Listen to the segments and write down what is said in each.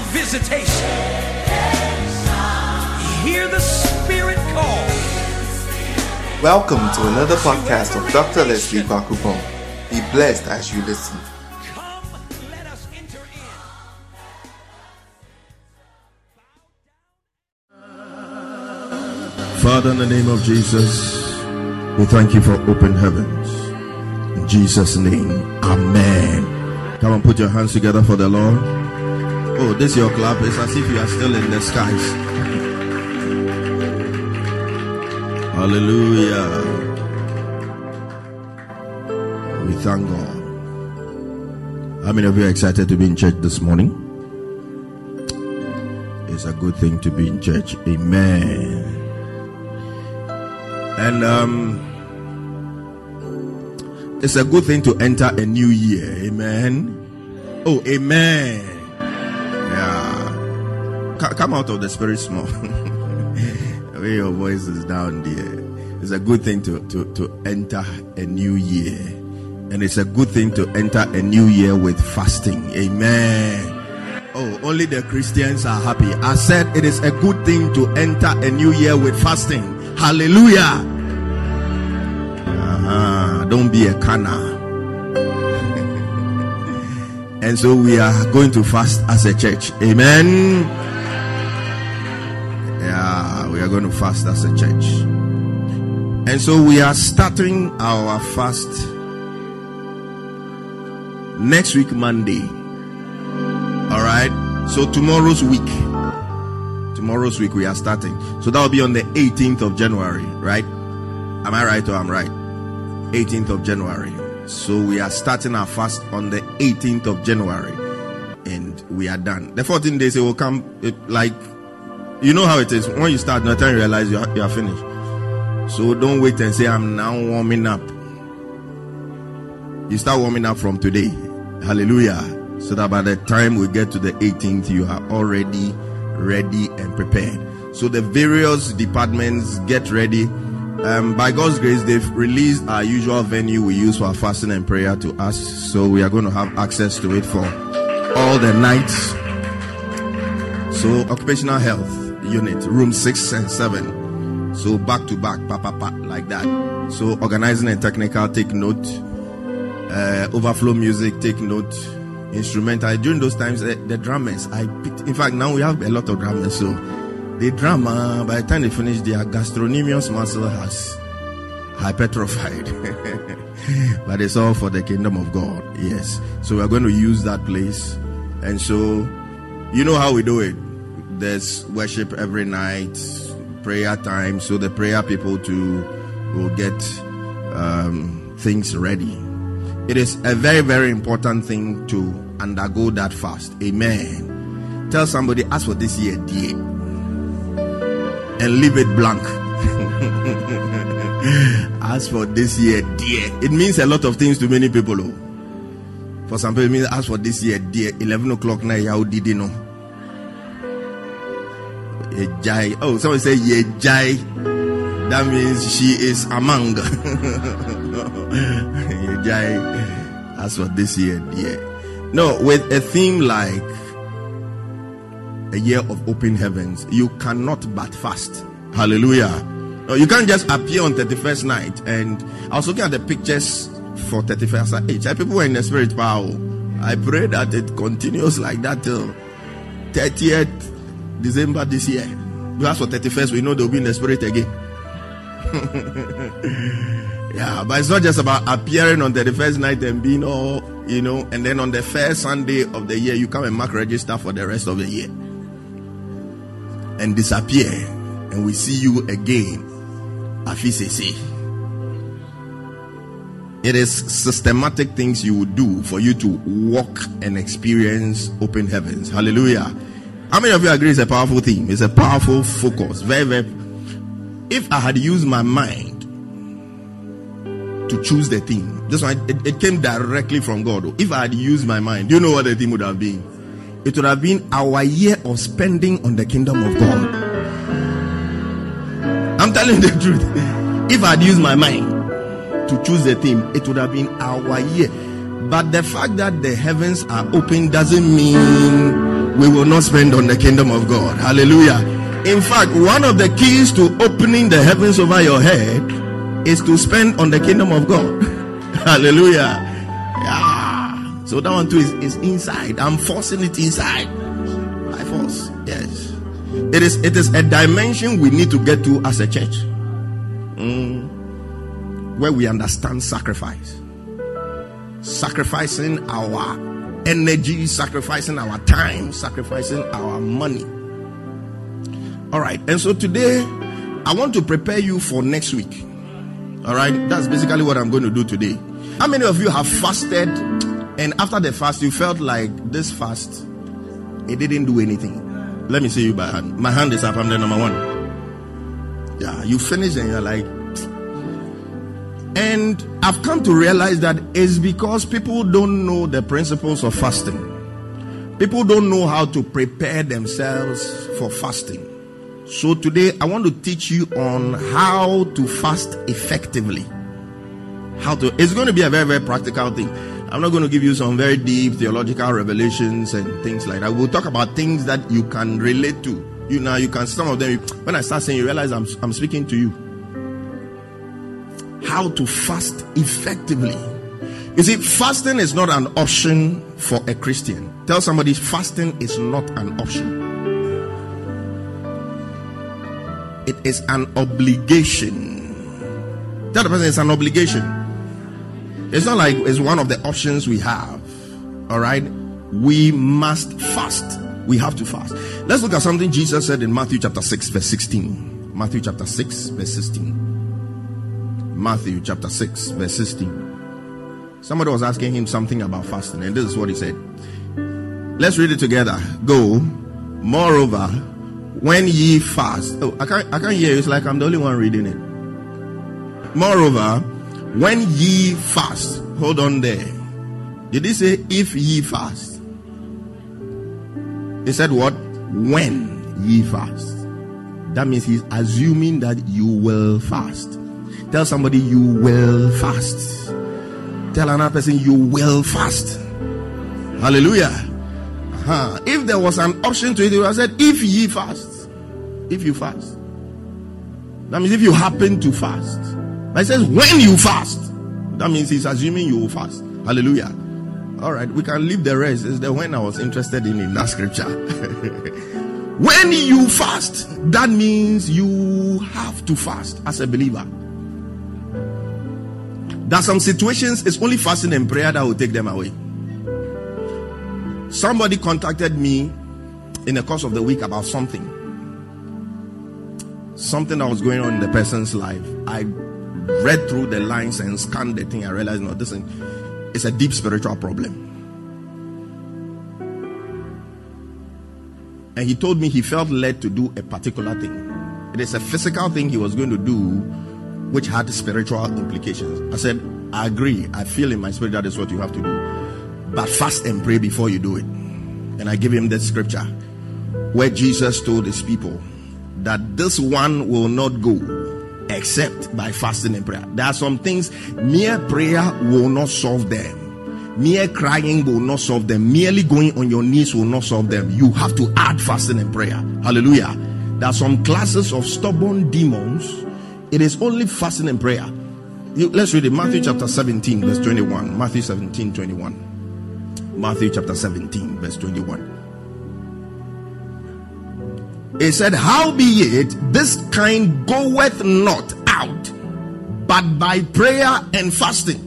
of visitation. Hear the Spirit call. Welcome to another podcast of Dr. Leslie Bakupon. Be blessed as you listen. Come, let us enter in. Father, in the name of Jesus, we thank you for open heavens. In Jesus' name, Amen. Come and put your hands together for the Lord. Oh, this your clap. It's as if you are still in the skies. Hallelujah. We thank God. How many of you are excited to be in church this morning? It's a good thing to be in church. Amen. And um, it's a good thing to enter a new year. Amen. Oh, amen. Yeah. C- come out of the spirit small. way your voice is down there. It's a good thing to, to, to enter a new year. And it's a good thing to enter a new year with fasting. Amen. Oh, only the Christians are happy. I said it is a good thing to enter a new year with fasting. Hallelujah. Uh-huh. Don't be a canner. And so we are going to fast as a church. Amen. Yeah, we are going to fast as a church. And so we are starting our fast next week, Monday. All right. So tomorrow's week. Tomorrow's week we are starting. So that will be on the 18th of January, right? Am I right or I'm right? 18th of January. So we are starting our fast on the 18th of January. And we are done. The 14 days it will come it, like you know how it is. When you start, no time you realize you are, you are finished. So don't wait and say I'm now warming up. You start warming up from today. Hallelujah. So that by the time we get to the 18th, you are already ready and prepared. So the various departments get ready. Um, by God's grace, they've released our usual venue we use for fasting and prayer to us. So we are going to have access to it for all the nights. So occupational health unit, room six and seven. So back to back, pa pa pa, like that. So organizing and technical, take note uh, overflow music, take note, instrumental. During those times, uh, the drummers, I picked, in fact, now we have a lot of drummers. So the drama, by the time they finish, their gastrocnemius muscle has hypertrophied. but it's all for the kingdom of God. Yes. So we're going to use that place. And so, you know how we do it. There's worship every night, prayer time. So the prayer people too will get um, things ready. It is a very, very important thing to undergo that fast. Amen. Tell somebody, ask for this year, dear, and leave it blank. as for this year, dear, it means a lot of things to many people. Oh. For some people, it means as for this year, dear, 11 o'clock night, how did you know? Oh, someone say, yeah, Jai. That means she is among. Jai. As for this year, dear. No, with a theme like a year of open heavens, you cannot but fast. Hallelujah. No, you can't just appear on 31st night. And I was looking at the pictures for 31st night. Hey, people were in the spirit power. I pray that it continues like that till 30th December this year. Because for 31st, we know they'll be in the spirit again. yeah, but it's not just about appearing on the first night and being all, you know, and then on the first Sunday of the year, you come and mark register for the rest of the year and disappear, and we see you again. Afisese. It is systematic things you would do for you to walk and experience open heavens. Hallelujah. How many of you agree it's a powerful theme? It's a powerful focus. Very, very. If I had used my mind to choose the theme, this one it, it came directly from God. If I had used my mind, do you know what the theme would have been? It would have been our year of spending on the kingdom of God. I'm telling the truth. If I'd used my mind to choose the theme, it would have been our year. But the fact that the heavens are open doesn't mean we will not spend on the kingdom of God. Hallelujah. In fact, one of the keys to opening the heavens over your head is to spend on the kingdom of God. Hallelujah. So that one too is, is inside. I'm forcing it inside. By force. Yes. It is it is a dimension we need to get to as a church. Mm. Where we understand sacrifice. Sacrificing our energy, sacrificing our time, sacrificing our money. All right. And so today, I want to prepare you for next week. All right. That's basically what I'm going to do today. How many of you have fasted and after the fast you felt like this fast it didn't do anything? Let me see you by hand. My hand is up. I'm the number one. Yeah. You finish and you're like, and I've come to realize that it's because people don't know the principles of fasting. People don't know how to prepare themselves for fasting. So today I want to teach you on how to fast effectively. How to it's going to be a very, very practical thing. I'm not going to give you some very deep theological revelations and things like that. We'll talk about things that you can relate to. You know, you can some of them when I start saying you realize I'm I'm speaking to you how to fast effectively. You see, fasting is not an option for a Christian. Tell somebody fasting is not an option, it is an obligation. Tell the person it's an obligation. It's not like it's one of the options we have. All right, we must fast. We have to fast. Let's look at something Jesus said in Matthew chapter 6, verse 16. Matthew chapter 6, verse 16. Matthew chapter 6, verse 16. Somebody was asking him something about fasting, and this is what he said. Let's read it together. Go. Moreover, when ye fast. Oh, I can't I can't hear you. It's like I'm the only one reading it. Moreover, when ye fast. Hold on there. Did he say if ye fast? He said what? When ye fast. That means he's assuming that you will fast. Tell somebody you will fast. Tell another person you will fast. Hallelujah. Uh-huh. If there was an option to it, he would have said, if ye fast. If you fast. That means if you happen to fast. But it says when you fast. That means he's assuming you will fast. Hallelujah. All right, we can leave the rest. Is the when I was interested in in that scripture. when you fast, that means you have to fast as a believer. Are some situations, it's only fasting and prayer that will take them away. Somebody contacted me in the course of the week about something. Something that was going on in the person's life. I read through the lines and scanned the thing. I realized, no, this is a deep spiritual problem. And he told me he felt led to do a particular thing. It is a physical thing he was going to do, which had spiritual implications. I said, I agree. I feel in my spirit that is what you have to do. But fast and pray before you do it. And I give him that scripture where Jesus told his people that this one will not go except by fasting and prayer. There are some things mere prayer will not solve them. Mere crying will not solve them. Merely going on your knees will not solve them. You have to add fasting and prayer. Hallelujah. There are some classes of stubborn demons. It is only fasting and prayer. You, let's read it. Matthew chapter 17, verse 21. Matthew 17, 21. Matthew chapter 17, verse 21. He said, Howbeit, this kind goeth not out, but by prayer and fasting.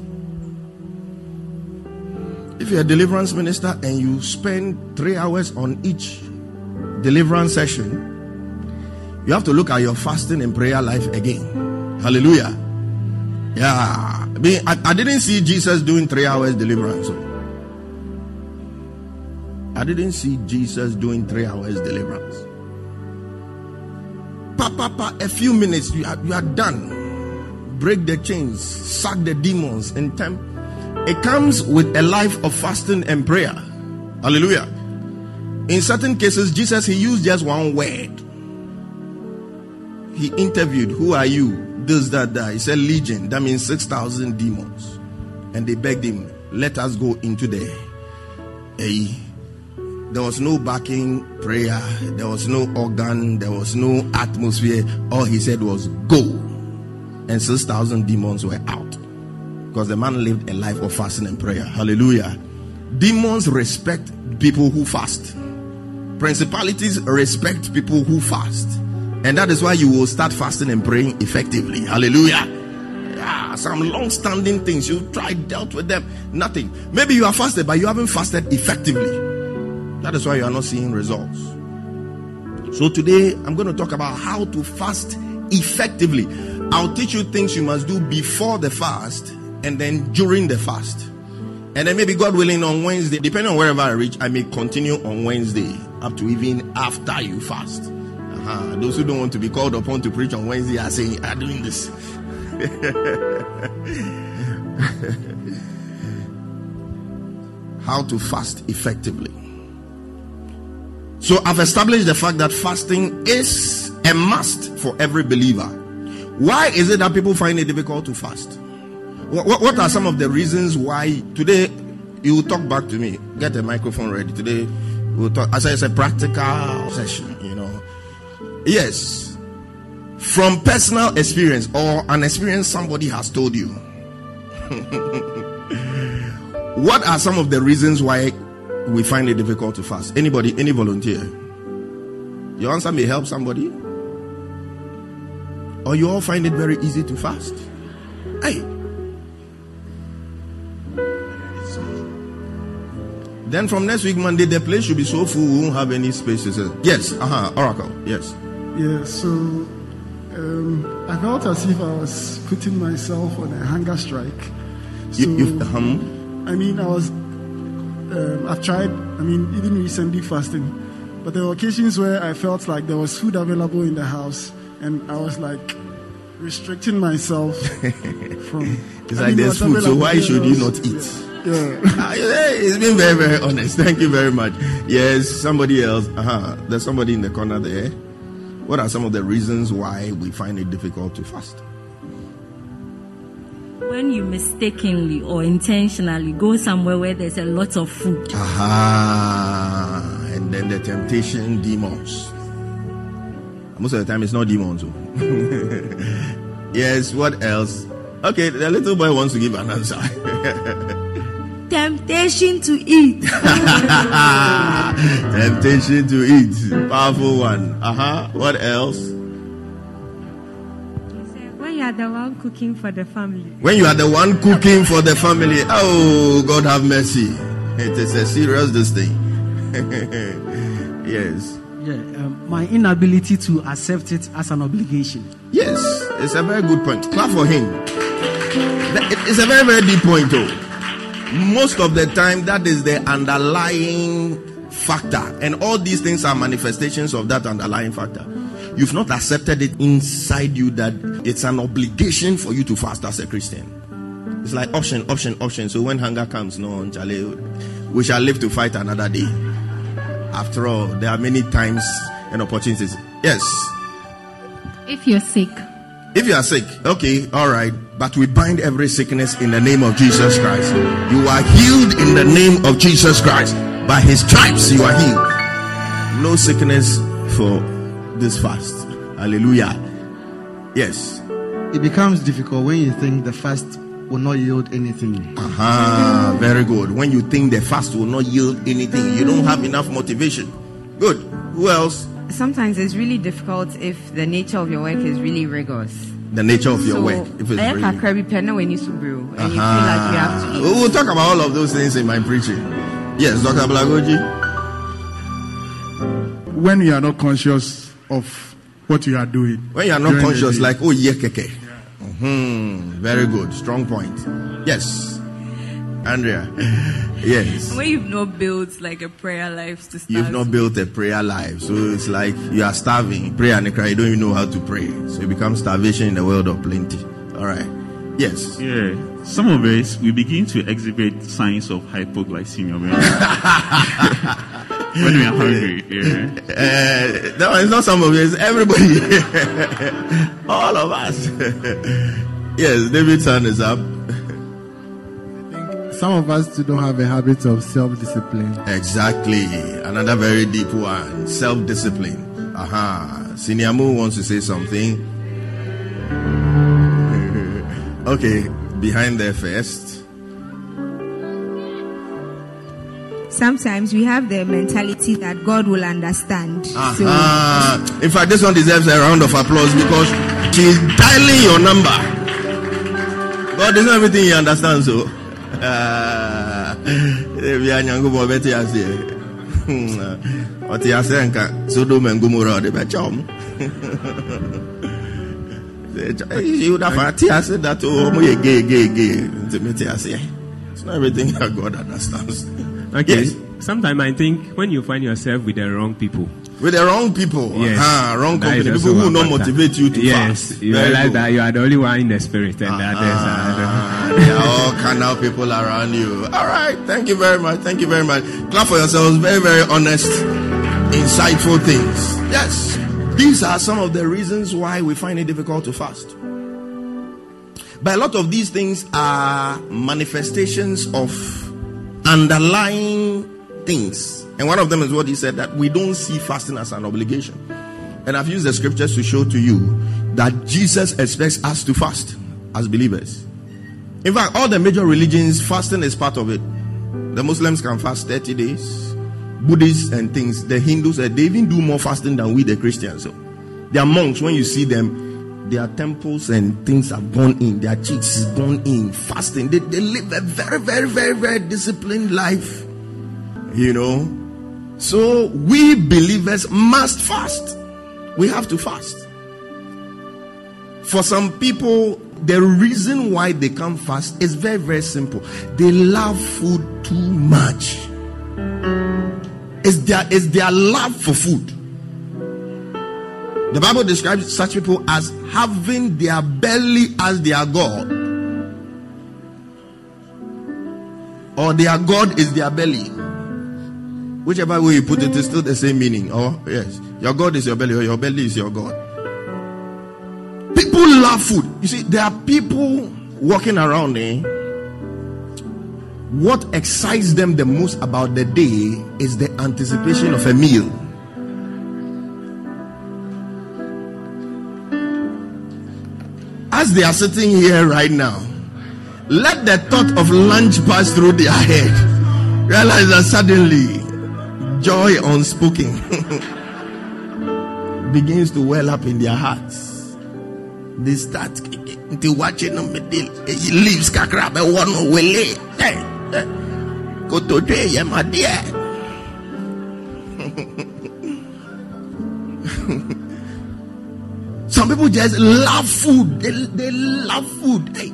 If you're a deliverance minister and you spend three hours on each deliverance session, you have to look at your fasting and prayer life again. Hallelujah. Yeah. I, mean, I, I didn't see Jesus doing three hours deliverance. I didn't see Jesus doing three hours deliverance. Pa, pa, pa, a few minutes, you are, you are done. Break the chains, sack the demons in time. It comes with a life of fasting and prayer. Hallelujah. In certain cases, Jesus he used just one word. He interviewed, Who are you? This, that, that. He said, Legion. That means 6,000 demons. And they begged him, Let us go into the There was no backing prayer. There was no organ. There was no atmosphere. All he said was go. And 6,000 demons were out. Because the man lived a life of fasting and prayer. Hallelujah. Demons respect people who fast. Principalities respect people who fast. And that is why you will start fasting and praying effectively. Hallelujah. Yeah, some long standing things. You tried, dealt with them. Nothing. Maybe you are fasted, but you haven't fasted effectively. That is why you are not seeing results. So today I'm going to talk about how to fast effectively. I'll teach you things you must do before the fast and then during the fast. And then maybe God willing on Wednesday, depending on wherever I reach, I may continue on Wednesday up to even after you fast. Uh-huh. Those who don't want to be called upon to preach on Wednesday are saying, I'm doing this. How to fast effectively. So I've established the fact that fasting is a must for every believer. Why is it that people find it difficult to fast? What, what are some of the reasons why today you talk back to me? Get the microphone ready. Today we'll talk. As I said, practical session. You know, yes, from personal experience or an experience somebody has told you. what are some of the reasons why we find it difficult to fast? Anybody, any volunteer? Your answer may help somebody. Or you all find it very easy to fast? Hey. Then from next week, Monday, the place should be so full, we won't have any spaces. Yes, uh huh, Oracle, yes. Yeah, so um, I felt as if I was putting myself on a hunger strike. So, You, you, um, I mean, I was, um, I've tried, I mean, even recently fasting, but there were occasions where I felt like there was food available in the house, and I was like restricting myself from. it's I like there's food, so why should you not eat? Yeah. Ah, yeah, It's been very, very honest. Thank you very much. Yes, somebody else. Uh-huh. There's somebody in the corner there. What are some of the reasons why we find it difficult to fast? When you mistakenly or intentionally go somewhere where there's a lot of food, Aha. And then the temptation demons. Most of the time, it's not demons. oh. yes, what else? Okay, the little boy wants to give an answer. temptation to eat. temptation to eat. Powerful one. Uh huh. What else? When you are the one cooking for the family. When you are the one cooking for the family, oh, God have mercy. It is a serious this thing. yes. Yeah, um, my inability to accept it as an obligation. Yes, it's a very good point. Clap for him. It's a very, very deep point, though. Most of the time, that is the underlying factor, and all these things are manifestations of that underlying factor. You've not accepted it inside you that it's an obligation for you to fast as a Christian. It's like option, option, option. So when hunger comes, no, we shall live to fight another day. After all, there are many times and opportunities. Yes, If you're sick, if you are sick, okay, all right, but we bind every sickness in the name of Jesus Christ. You are healed in the name of Jesus Christ. By his stripes, you are healed. No sickness for this fast. Hallelujah. Yes. It becomes difficult when you think the fast will not yield anything. Aha, very good. When you think the fast will not yield anything, you don't have enough motivation. Good. Who else? Sometimes it's really difficult if the nature of your work is really rigorous. The nature of your so, work. If it's ɛyɛ really- kakra bi pɛ na w'ani so and you feel like you have to. We will talk about all of those things in my preaching. Yes, Dr. Blagoji. when you are not conscious of what you are doing. When you are not conscious, like, oh, yeah, keke. Hmm, very good. Strong point. Yes. Andrea. Yes. when you've not built like a prayer life to start. You've not built a prayer life. So it's like you are starving. Prayer and cry. You don't even know how to pray. So it becomes starvation in the world of plenty. All right. Yes. Yeah, some of us we begin to exhibit signs of hypoglycemia when, when we are hungry. Yeah. Uh, no, it's not some of us. Everybody. All of us. yes, David's hand is up. I think some of us too don't have a habit of self-discipline. Exactly. Another very deep one. Self-discipline. Aha. Siniamu wants to say something. okay. Behind there first. Sometimes we have the mentality that God will understand. So Ah, in fact, this one deserves a round of applause because she's dialing your number. God is not everything he understands, oh. uh, so. Eh, we are young boy, better as here. Hmm, uh, what you are saying, Sodom and Gomorrah, they bet chum. You would have said that, oh, gay, gay, gay. It's not everything that God understands. Okay. Yes. Sometimes I think when you find yourself with the wrong people. With the wrong people. Yes. Ah, wrong that company. People who not motivate you to yes, fast. you Very realize good. that you are the only one in the spirit and the others Ah, are. there are all of people around you. All right. Thank you very much. Thank you very much. Clap for yourselves. Very, very honest, insightful things. Yes. These are some of the reasons why we find it difficult to fast. But a lot of these things are manifestations of underlying things. And one of them is what he said that we don't see fasting as an obligation. And I've used the scriptures to show to you that Jesus expects us to fast as believers. In fact, all the major religions, fasting is part of it. The Muslims can fast 30 days, Buddhists and things. The Hindus, uh, they even do more fasting than we, the Christians. So, their monks, when you see them, their temples and things have gone in, their cheeks is gone in, fasting. They, they live a very, very, very, very disciplined life. You know, so we believers must fast. We have to fast. For some people, the reason why they can't fast is very, very simple. They love food too much. It's their, it's their love for food. The Bible describes such people as having their belly as their God. Or their God is their belly. Whichever way you put it, it's still the same meaning. Oh, yes. Your God is your belly, or your belly is your God. People love food. You see, there are people walking around eh? What excites them the most about the day is the anticipation of a meal. As they are sitting here right now, let the thought of lunch pass through their head. Realize that suddenly joy unspoken begins to well up in their hearts. They start to watching them leaves kakra be one wele. Go to yeah, my dear. Some people just love food. They, they love food. Hey.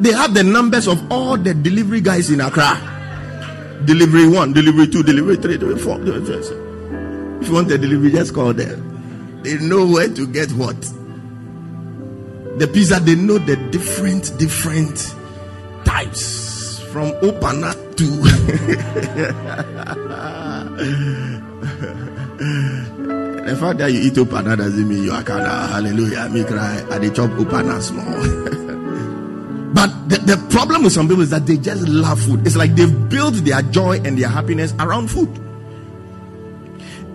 They have the numbers of all the delivery guys in Accra. Delivery one, delivery two, delivery three, delivery four. Delivery five. If you want a delivery, just call them. They know where to get what. The pizza, they know the different, different types from opana to. the fact that you eat opana doesn't mean you are kind of hallelujah. Me cry, I they chop opana small. But the, the problem with some people is that they just love food. It's like they've built their joy and their happiness around food.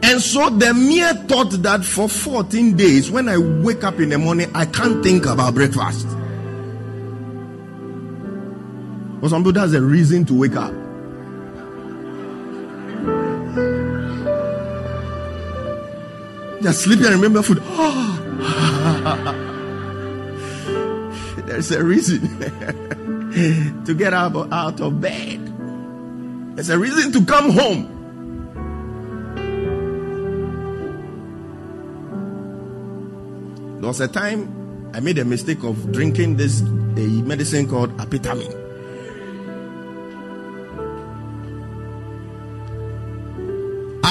And so the mere thought that for 14 days, when I wake up in the morning, I can't think about breakfast. For some people, that's a reason to wake up. Just sleep and remember food. There's a reason to get out of, out of bed. There's a reason to come home. There was a time I made a mistake of drinking this a medicine called apetamin.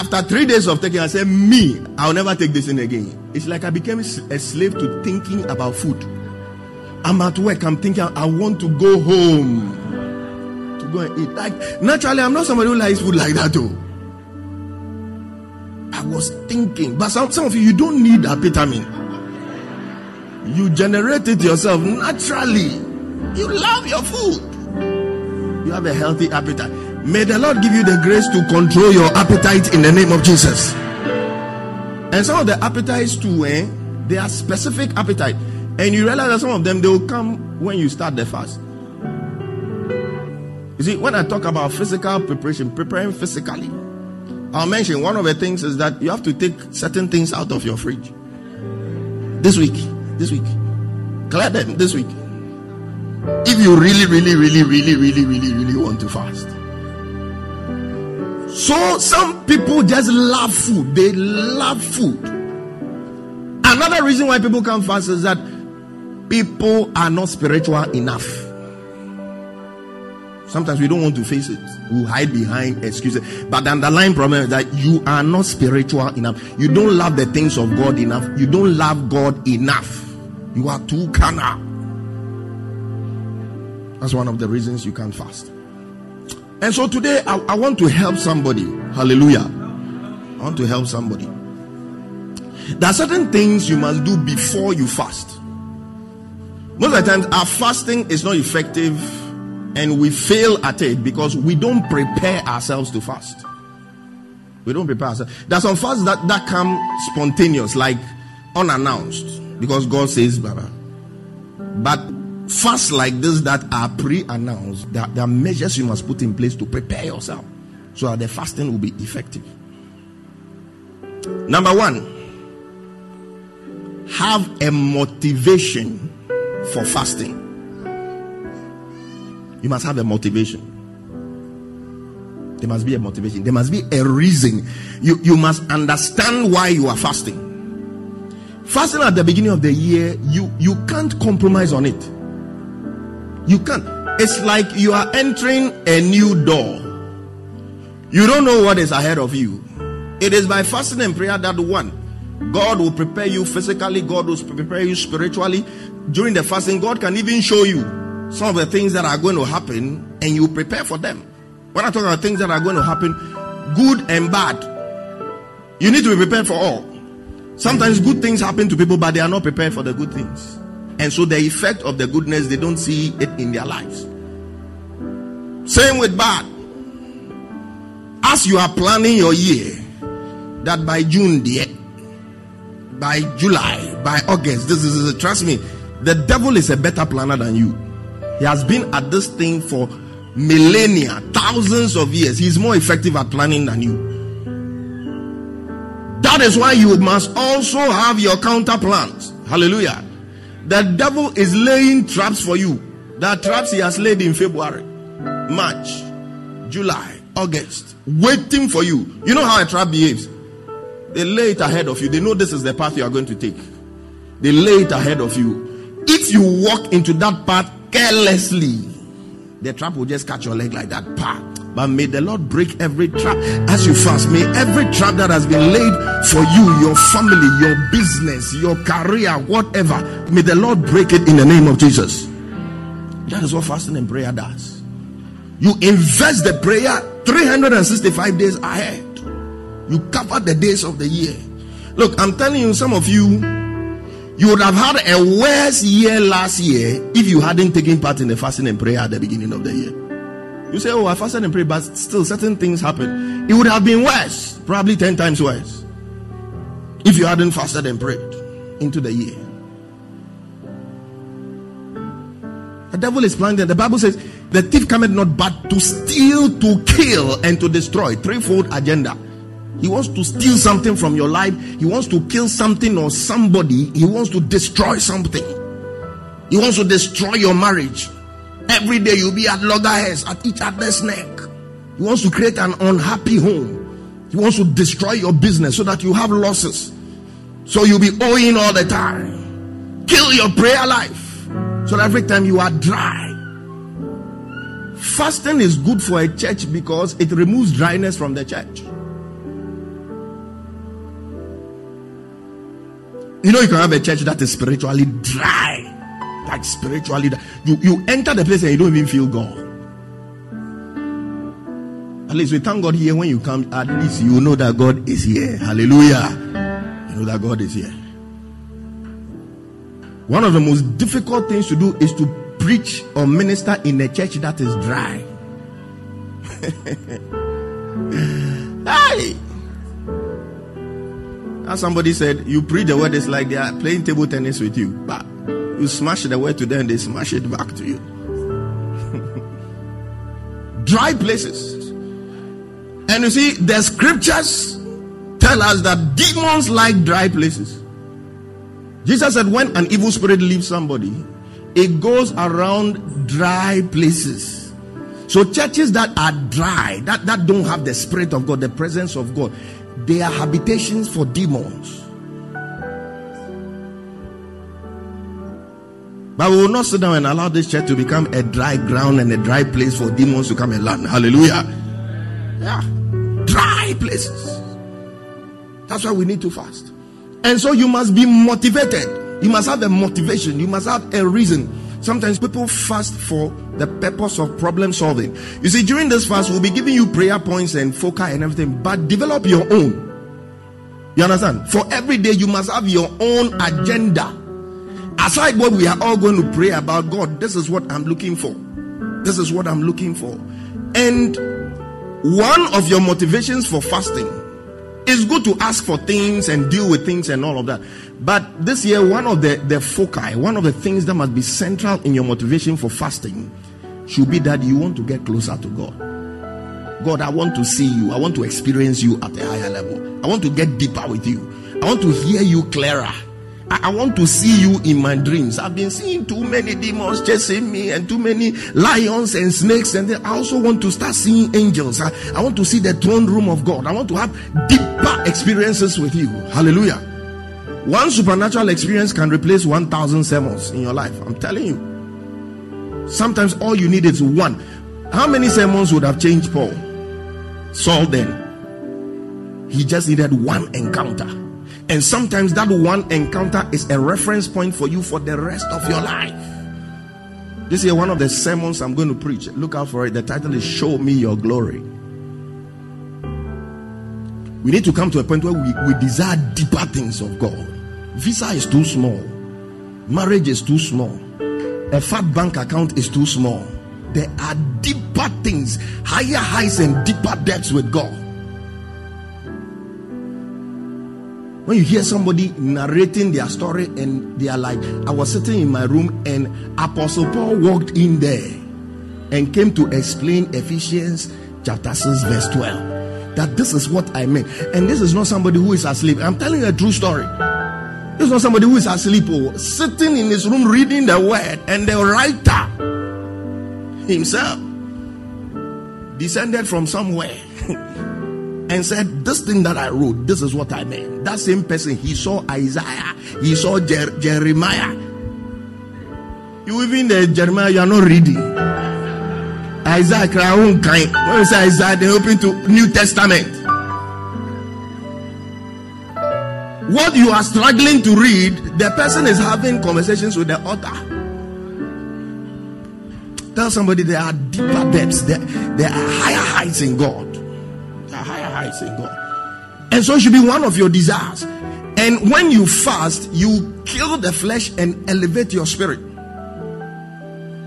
After three days of taking, I said, Me, I'll never take this in again. It's like I became a slave to thinking about food. I'm at work, I'm thinking I want to go home to go and eat. Like naturally, I'm not somebody who likes food like that, though. I was thinking, but some, some of you you don't need a vitamin. You generate it yourself naturally. You love your food. You have a healthy appetite. May the Lord give you the grace to control your appetite in the name of Jesus. And some of the appetites too, eh? They are specific appetite. And you realize that some of them they will come when you start the fast. You see, when I talk about physical preparation, preparing physically, I'll mention one of the things is that you have to take certain things out of your fridge. This week, this week, clear them this week. If you really, really, really, really, really, really, really want to fast. So some people just love food. They love food. Another reason why people can't fast is that people are not spiritual enough. Sometimes we don't want to face it. We hide behind excuses. But the underlying problem is that you are not spiritual enough. You don't love the things of God enough. You don't love God enough. You are too carnal. That's one of the reasons you can't fast. And so today I, I want to help somebody. Hallelujah. I want to help somebody. There are certain things you must do before you fast. Most of the times, our fasting is not effective and we fail at it because we don't prepare ourselves to fast. We don't prepare ourselves. There are some fasts that, that come spontaneous, like unannounced, because God says, blah. But fasts like this that are pre-announced, there, there are measures you must put in place to prepare yourself so that the fasting will be effective. Number one, have a motivation for fasting. You must have a motivation. There must be a motivation. There must be a reason. You, you must understand why you are fasting. Fasting at the beginning of the year, you, you can't compromise on it. You can't. It's like you are entering a new door. You don't know what is ahead of you. It is by fasting and prayer that one, God will prepare you physically, God will prepare you spiritually. During the fasting, God can even show you some of the things that are going to happen and you prepare for them. When I talk about things that are going to happen, good and bad, you need to be prepared for all. Sometimes good things happen to people, but they are not prepared for the good things. And so the effect of the goodness, they don't see it in their lives. Same with bad. As you are planning your year, that by June, dear, by July, by August, this is, trust me, the devil is a better planner than you. He has been at this thing for millennia, thousands of years. He's more effective at planning than you. That is why you must also have your counter plans. Hallelujah. The devil is laying traps for you. Are traps he has laid in February, March, July, August, waiting for you. You know how a trap behaves? They lay it ahead of you. They know this is the path you are going to take. They lay it ahead of you. If you walk into that path carelessly, the trap will just catch your leg like that. Pa. But may the Lord break every trap as you fast. May every trap that has been laid for you, your family, your business, your career, whatever, may the Lord break it in the name of Jesus. That is what fasting and prayer does. You invest the prayer 365 days ahead. You cover the days of the year. Look, I'm telling you, some of you, you would have had a worse year last year if you hadn't taken part in the fasting and prayer at the beginning of the year. You say, Oh, I fasted and prayed, but still certain things happen. It would have been worse, probably 10 times worse, if you hadn't fasted and prayed into the year. The devil is planning. The Bible says, The thief cometh not but to steal, to kill, and to destroy. Threefold agenda. He wants to steal something from your life. He wants to kill something or somebody. He wants to destroy something. He wants to destroy your marriage. Every day you'll be at loggerheads at each other's neck. He wants to create an unhappy home. He wants to destroy your business so that you have losses. So you'll be owing all the time. Kill your prayer life. So that every time you are dry. Fasting is good for a church because it removes dryness from the church. You know, you can have a church that is spiritually dry. Like spiritually, you, you enter the place and you don't even feel God. At least we thank God here when you come, at least you know that God is here. Hallelujah. You know that God is here. One of the most difficult things to do is to preach or minister in a church that is dry. Hey! As somebody said, you preach the word, it's like they are playing table tennis with you. But you smash the word to them, they smash it back to you. Dry places. And you see, the scriptures tell us that demons like dry places. Jesus said, when an evil spirit leaves somebody, it goes around dry places. So churches that are dry, that, that don't have the spirit of God, the presence of God, they are habitations for demons. But we will not sit down and allow this church to become a dry ground and a dry place for demons to come and land. Hallelujah. Yeah. Dry places. That's why we need to fast. And so you must be motivated. You must have a motivation. You must have a reason. Sometimes people fast for the purpose of problem solving. You see, during this fast, we'll be giving you prayer points and focus and everything, but develop your own. You understand? For every day, you must have your own agenda. Aside what we are all going to pray about, God, this is what I'm looking for. This is what I'm looking for. And one of your motivations for fasting is good to ask for things and deal with things and all of that. But this year, one of the, the foci, one of the things that must be central in your motivation for fasting should be that you want to get closer to God. God, I want to see you. I want to experience you at a higher level. I want to get deeper with you. I want to hear you clearer. I, I want to see you in my dreams. I've been seeing too many demons chasing me and too many lions and snakes. And then I also want to start seeing angels. I, I want to see the throne room of God. I want to have deeper experiences with you. Hallelujah. One supernatural experience can replace 1,000 sermons in your life. I'm telling you. Sometimes all you need is one. How many sermons would have changed Paul? Saul then. He just needed one encounter. And sometimes that one encounter is a reference point for you for the rest of your life. This is one of the sermons I'm going to preach. Look out for it. The title is Show Me Your Glory. We need to come to a point where we, we desire deeper things of God. Visa is too small, marriage is too small, a fat bank account is too small. There are deeper things, higher highs, and deeper depths with God. When you hear somebody narrating their story and they are like, I was sitting in my room and Apostle Paul walked in there and came to explain Ephesians chapter 6, verse 12. That this is what I meant. And this is not somebody who is asleep. I'm telling you a true story. This is not somebody who is asleep or sitting in his room reading the word, and the writer himself descended from somewhere and said, This thing that I wrote, this is what I meant. That same person, he saw Isaiah, he saw Jer- Jeremiah. You even the Jeremiah, you are not reading. Isaiah, kind. When you say Isaiah, they open to New Testament. What you are struggling to read, the person is having conversations with the author. Tell somebody there are deeper depths, there, there are higher heights in God. In God. And so it should be one of your desires. And when you fast, you kill the flesh and elevate your spirit.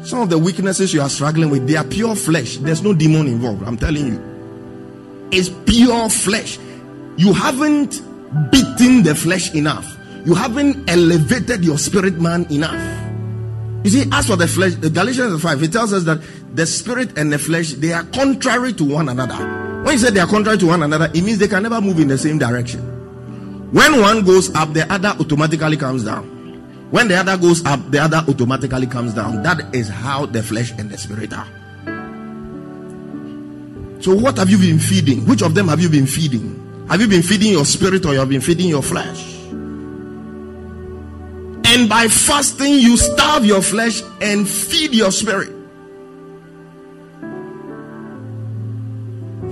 Some of the weaknesses you are struggling with, they are pure flesh. There's no demon involved. I'm telling you. It's pure flesh. You haven't beaten the flesh enough. You haven't elevated your spirit man enough. You see, as for the flesh, Galatians 5, it tells us that the spirit and the flesh they are contrary to one another. When you say they are contrary to one another, it means they can never move in the same direction. When one goes up, the other automatically comes down. When the other goes up, the other automatically comes down. That is how the flesh and the spirit are. So, what have you been feeding? Which of them have you been feeding? Have you been feeding your spirit or you have been feeding your flesh? And by fasting, you starve your flesh and feed your spirit.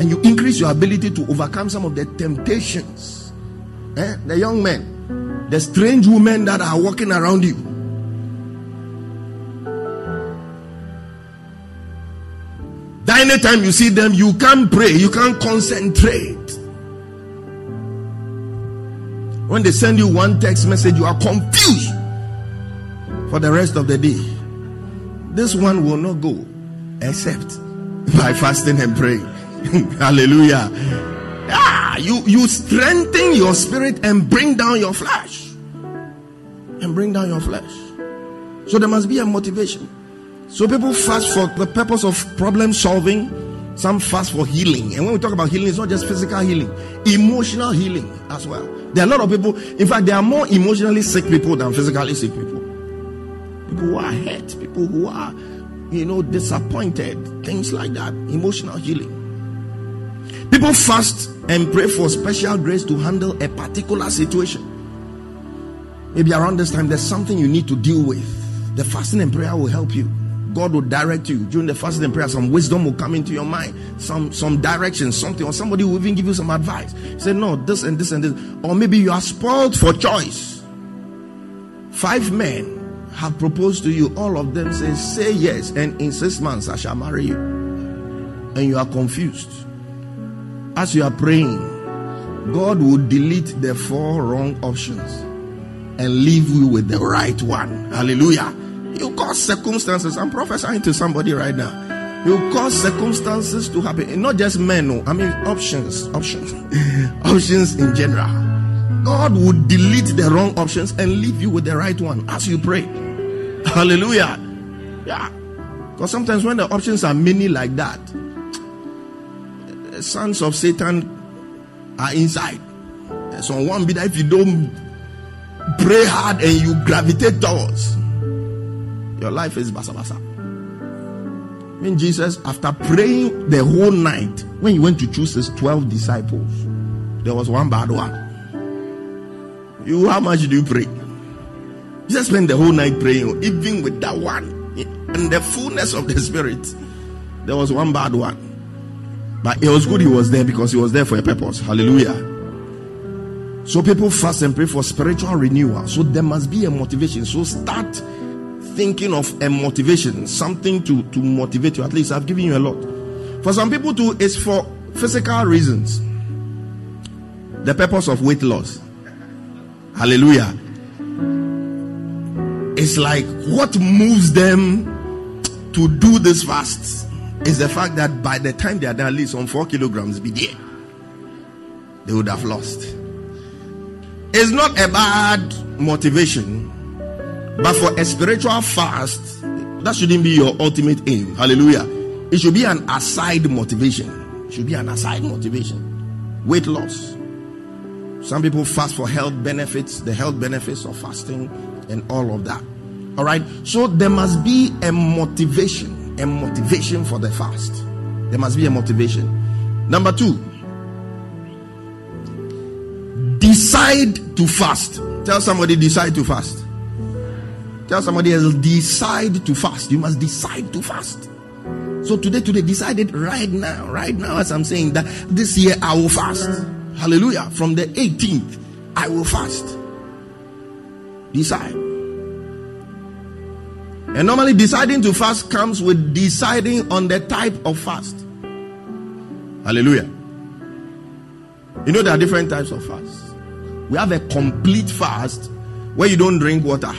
And you increase your ability to overcome some of the temptations. Eh? The young men, the strange women that are walking around you. That anytime you see them, you can't pray, you can't concentrate. When they send you one text message, you are confused for the rest of the day. This one will not go except by fasting and praying. Hallelujah. Ah, you you strengthen your spirit and bring down your flesh. And bring down your flesh. So there must be a motivation. So people fast for the purpose of problem solving. Some fast for healing. And when we talk about healing, it's not just physical healing, emotional healing as well. There are a lot of people, in fact, there are more emotionally sick people than physically sick people. People who are hurt, people who are, you know, disappointed, things like that. Emotional healing. People fast and pray for special grace to handle a particular situation. Maybe around this time, there's something you need to deal with. The fasting and prayer will help you. God will direct you during the fasting and prayer. Some wisdom will come into your mind, some some direction, something, or somebody will even give you some advice. Say, no, this and this and this. Or maybe you are spoiled for choice. Five men have proposed to you, all of them say, say yes, and in six months I shall marry you. And you are confused. As you are praying, God will delete the four wrong options and leave you with the right one. Hallelujah. You cause circumstances. I'm prophesying to somebody right now. You cause circumstances to happen. And not just men, no. I mean options. Options. options in general. God would delete the wrong options and leave you with the right one as you pray. Hallelujah. Yeah. Because sometimes when the options are many like that, sons of Satan are inside. So one bit if you don't pray hard and you gravitate towards your life is basa basa. When Jesus, after praying the whole night, when he went to choose his 12 disciples, there was one bad one. You, how much do you pray? Jesus spent the whole night praying, even with that one. In the fullness of the Spirit, there was one bad one. But it was good he was there because he was there for a purpose. Hallelujah. So people fast and pray for spiritual renewal. So there must be a motivation. So start thinking of a motivation, something to, to motivate you. At least I've given you a lot. For some people too, it's for physical reasons. The purpose of weight loss. Hallelujah. It's like what moves them to do this fast is the fact that by the time they are done, at least on four kilograms be there, they would have lost. It's not a bad motivation, but for a spiritual fast, that shouldn't be your ultimate aim. Hallelujah. It should be an aside motivation. It should be an aside motivation. Weight loss. Some people fast for health benefits, the health benefits of fasting, and all of that. All right. So there must be a motivation, a motivation for the fast. There must be a motivation. Number two, decide to fast. Tell somebody, decide to fast. Tell somebody else, decide to fast. You must decide to fast. So today, today, decided right now, right now, as I'm saying that this year I will fast. Hallelujah. From the 18th, I will fast. Decide. And normally, deciding to fast comes with deciding on the type of fast. Hallelujah. You know, there are different types of fast. We have a complete fast where you don't drink water.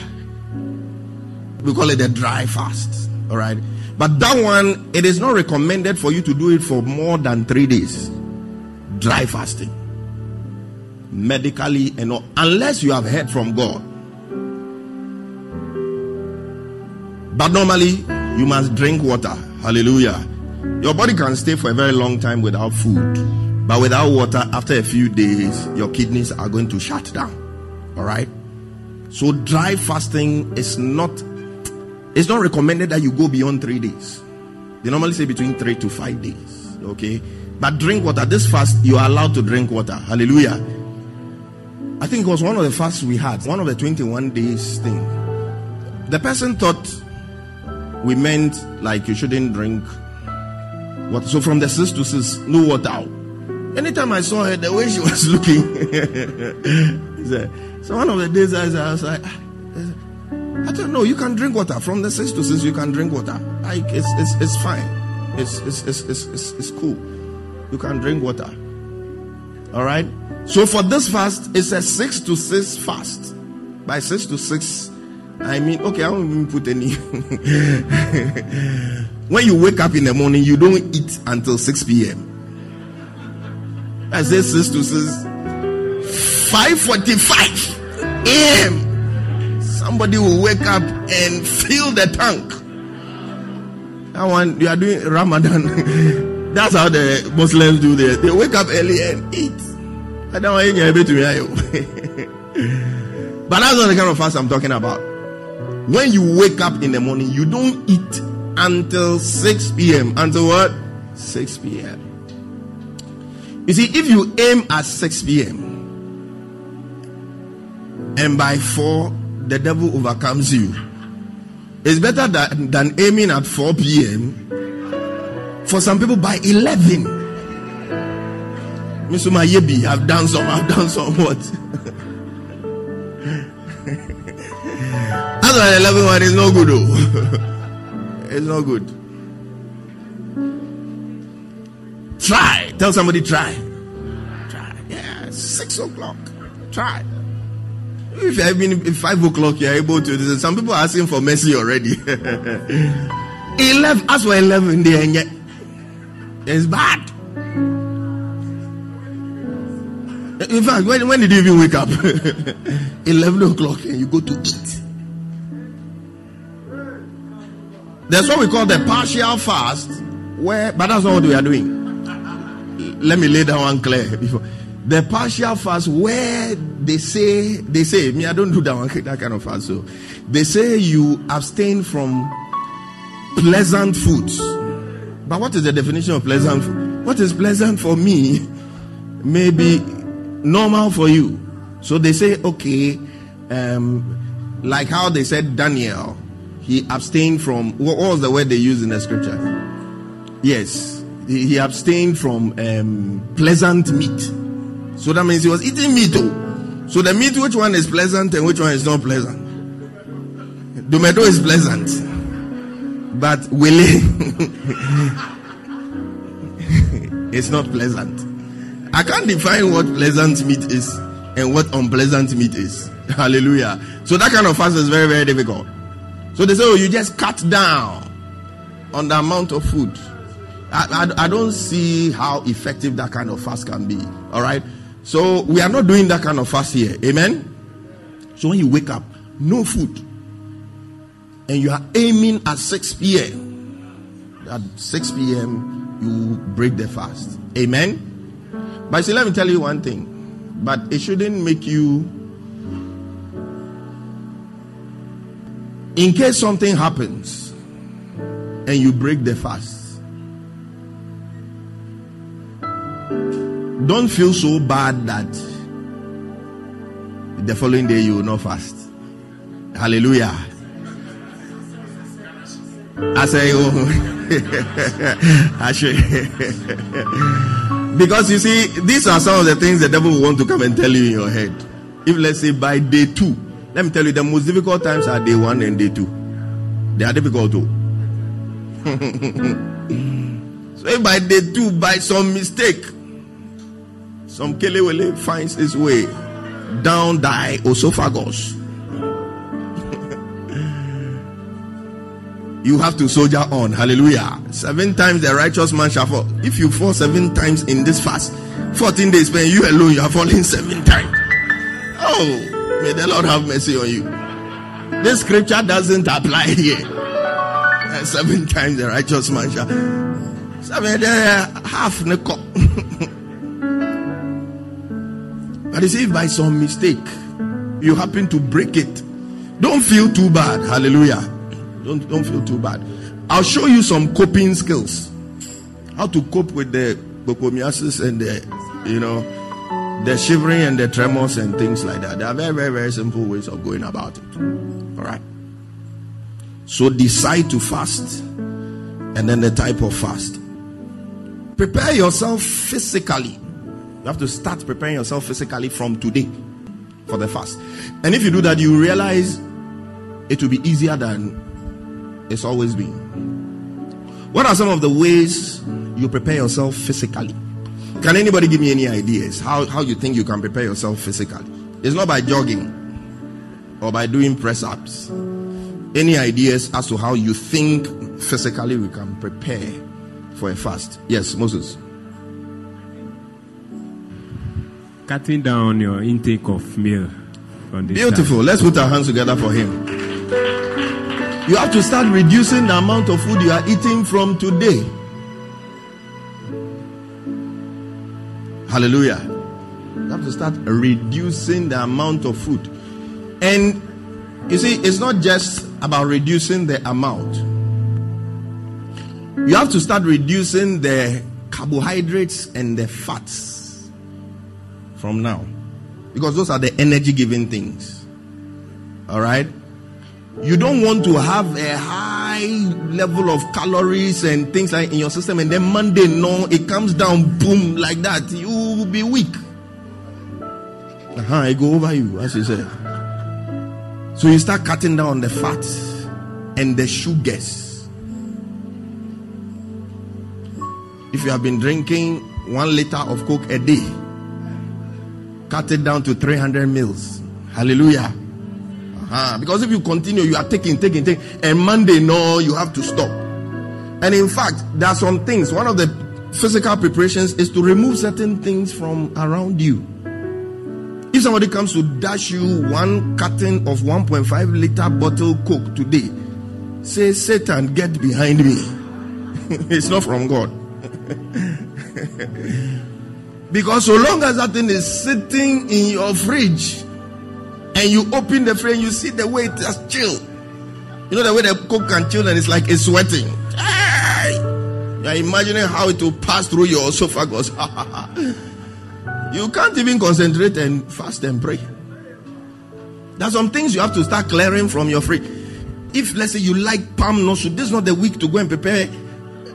We call it a dry fast. All right. But that one, it is not recommended for you to do it for more than three days. Dry fasting. Medically and all, unless you have heard from God. But normally, you must drink water. Hallelujah. Your body can stay for a very long time without food. But without water, after a few days, your kidneys are going to shut down. All right. So dry fasting is not it's not recommended that you go beyond three days. They normally say between three to five days. Okay. But drink water. This fast, you are allowed to drink water. Hallelujah. I think it was one of the fasts we had, one of the 21 days thing. The person thought we meant like you shouldn't drink water. So from the six to six, no water. Anytime I saw her, the way she was looking, so one of the days I was like, I don't know. You can drink water from the six to six. You can drink water. Like it's it's it's fine. It's it's it's it's, it's, it's cool. You can drink water. All right. So for this fast, it's a six to six fast. By six to six, I mean okay. I won't even put any. when you wake up in the morning, you don't eat until 6 p.m. I say 6 to 6. 5.45 a.m. Somebody will wake up and fill the tank. That one, you are doing Ramadan. That's how the Muslims do this. They wake up early and eat. I don't want to be But that's not the kind of fast I'm talking about. When you wake up in the morning, you don't eat until 6 p.m. Until what? 6 p.m. You see, if you aim at 6 p.m. and by 4 the devil overcomes you, it's better than, than aiming at 4 p.m. For some people, by 11. Mr. Mayebi, I've done some, I've done some what? That's why the 11 one is no good, though. Oh. it's not good. Try. Tell somebody, try. Try. Yeah, 6 o'clock. Try. If you have been 5 o'clock, you're able to. Some people are asking for mercy already. 11. As for 11, they ain't yet. It's bad. In fact, when, when did you even wake up? 11 o'clock and you go to eat. That's what we call the partial fast, where, but that's not what we are doing. Let me lay that one clear before. The partial fast, where they say, they say, me, I don't do that one, that kind of fast. So they say you abstain from pleasant foods. But what is the definition of pleasant food? What is pleasant for me may be normal for you. So they say, okay, um, like how they said Daniel, he abstained from, what was the word they used in the scripture? Yes, he, he abstained from um, pleasant meat. So that means he was eating meat too. So the meat, which one is pleasant and which one is not pleasant? Tomato is pleasant, but willing it's not pleasant. I can't define what pleasant meat is and what unpleasant meat is. Hallelujah. So that kind of fast is very, very difficult. So they say, oh, you just cut down on the amount of food. I, I, I don't see how effective that kind of fast can be. All right. So we are not doing that kind of fast here. Amen. So when you wake up, no food, and you are aiming at 6 p.m. At 6 p.m., you break the fast. Amen. But see, let me tell you one thing. But it shouldn't make you. In case something happens and you break the fast, don't feel so bad that the following day you will not fast. Hallelujah. I say, oh, should. because you see, these are some of the things the devil will want to come and tell you in your head. If let's say by day two, let me tell you, the most difficult times are day one and day two. They are difficult too. so if by day two, by some mistake, some kelewele finds his way down thy esophagus. you have to soldier on. Hallelujah. Seven times the righteous man shall fall. If you fall seven times in this fast, 14 days, when you alone, you are falling seven times. Oh, may the Lord have mercy on you. This scripture doesn't apply here. Uh, seven times the righteous man shall. Seven, uh, half cup. but you see, if by some mistake you happen to break it, don't feel too bad. Hallelujah. Don't don't feel too bad. I'll show you some coping skills. How to cope with the bocomiasis and the you know the shivering and the tremors and things like that. There are very, very, very simple ways of going about it. All right. So decide to fast and then the type of fast. Prepare yourself physically. You have to start preparing yourself physically from today for the fast. And if you do that, you realize it will be easier than it's always been. What are some of the ways you prepare yourself physically? Can anybody give me any ideas how, how you think you can prepare yourself physically? It's not by jogging or by doing press ups. Any ideas as to how you think physically we can prepare for a fast. Yes, Moses. Cutting down your intake of meal. Beautiful. time. Let's put our hands together for him. You have to start reducing the amount of food you are eating from today. Hallelujah. You have to start reducing the amount of food. And you see, it's not just about reducing the amount, you have to start reducing the carbohydrates and the fats from now because those are the energy giving things. All right. You don't want to have a high level of calories and things like in your system, and then Monday, no, it comes down, boom, like that. You will be weak. Uh-huh, I go over you, as you said. So you start cutting down the fats and the sugars. If you have been drinking one liter of Coke a day, cut it down to 300 mils. Hallelujah. Uh-huh. Because if you continue, you are taking, taking, taking, and Monday, no, you have to stop. And in fact, there are some things. One of the physical preparations is to remove certain things from around you. If somebody comes to dash you one carton of 1.5 liter bottle Coke today, say, Satan, get behind me. it's not from God. because so long as that thing is sitting in your fridge and you open the fridge, you see the way it has chilled. You know the way the Coke can chill and it's like it's sweating. You are imagining how it will pass through your esophagus. you can't even concentrate and fast and pray. There are some things you have to start clearing from your fridge. If let's say you like palm soup, this is not the week to go and prepare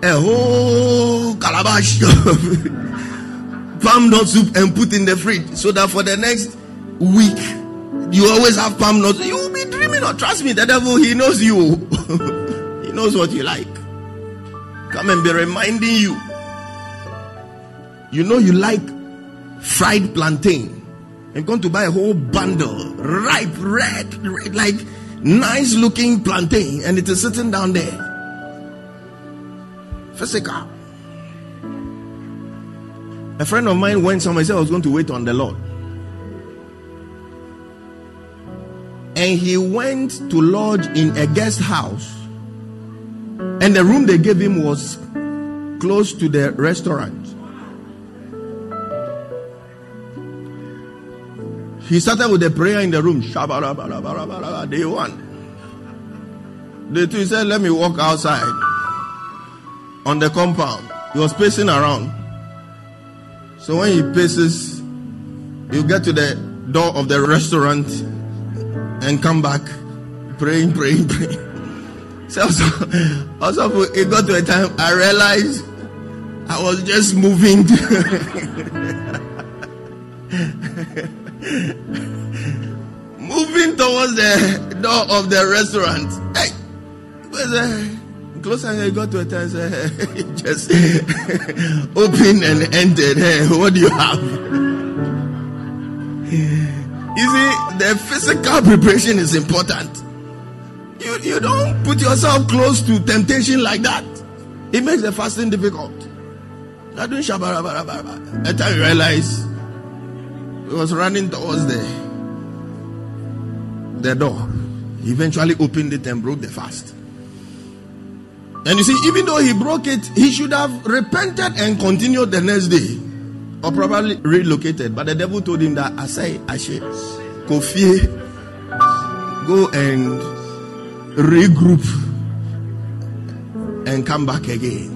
a whole calabash of palm nut soup and put in the fridge so that for the next week you always have palm nuts. You will be dreaming or trust me, the devil he knows you. he knows what you like. Come and be reminding you. You know you like fried plantain. I'm going to buy a whole bundle, ripe, red, red, like nice looking plantain, and it is sitting down there. Physical. A friend of mine went somewhere, said I was going to wait on the Lord. And he went to lodge in a guest house. And the room they gave him was close to the restaurant. He started with a prayer in the room. Day one. Day two, he said, Let me walk outside on the compound. He was pacing around. So when he paces, you get to the door of the restaurant and come back praying, praying, praying. So also, also it got to a time I realized I was just moving. moving towards the door of the restaurant. Hey, where's the closer I got to a time, say, just open and entered. Hey, what do you have? You see, the physical preparation is important. You, you don't put yourself close to temptation like that. It makes the fasting difficult. I doing shabara At time you realize he was running towards the the door. He eventually opened it and broke the fast. And you see, even though he broke it, he should have repented and continued the next day. Or probably relocated. But the devil told him that Asai Ashe Kofi go and regroup and come back again.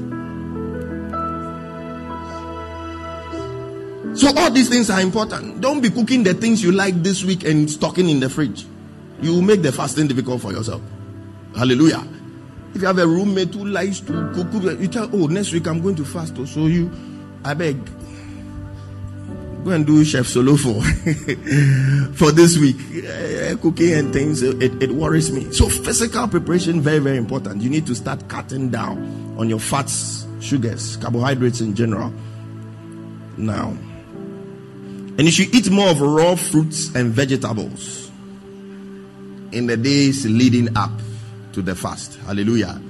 So all these things are important. Don't be cooking the things you like this week and stocking in the fridge. You will make the fasting difficult for yourself. Hallelujah. If you have a roommate who likes to cook, you tell, oh, next week I'm going to fast. Oh, so you, I beg, go and do chef solo for for this week. Uh, cooking and things it, it worries me. So physical preparation very very important. You need to start cutting down on your fats sugars carbohydrates in general. Now and you should eat more of raw fruits and vegetables in the days leading up to the fast. Hallelujah.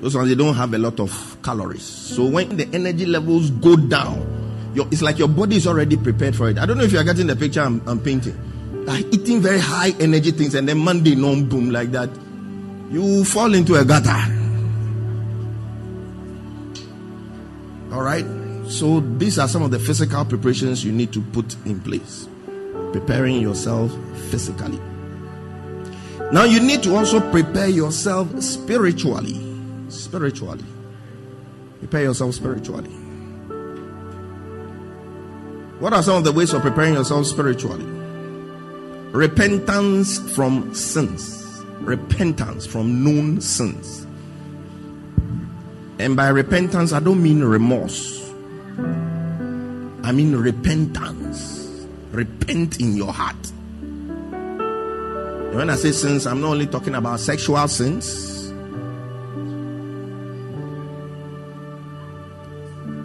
Those ones they don't have a lot of calories. So when the energy levels go down, your, it's like your body is already prepared for it. I don't know if you are getting the picture I'm, I'm painting. Like eating very high energy things and then Monday no boom like that, you fall into a gutter. All right. So these are some of the physical preparations you need to put in place. Preparing yourself physically. Now you need to also prepare yourself spiritually. Spiritually. Prepare yourself spiritually. What are some of the ways of preparing yourself spiritually? Repentance from sins. Repentance from known sins. And by repentance, I don't mean remorse. I mean repentance. Repent in your heart. And when I say sins, I'm not only talking about sexual sins.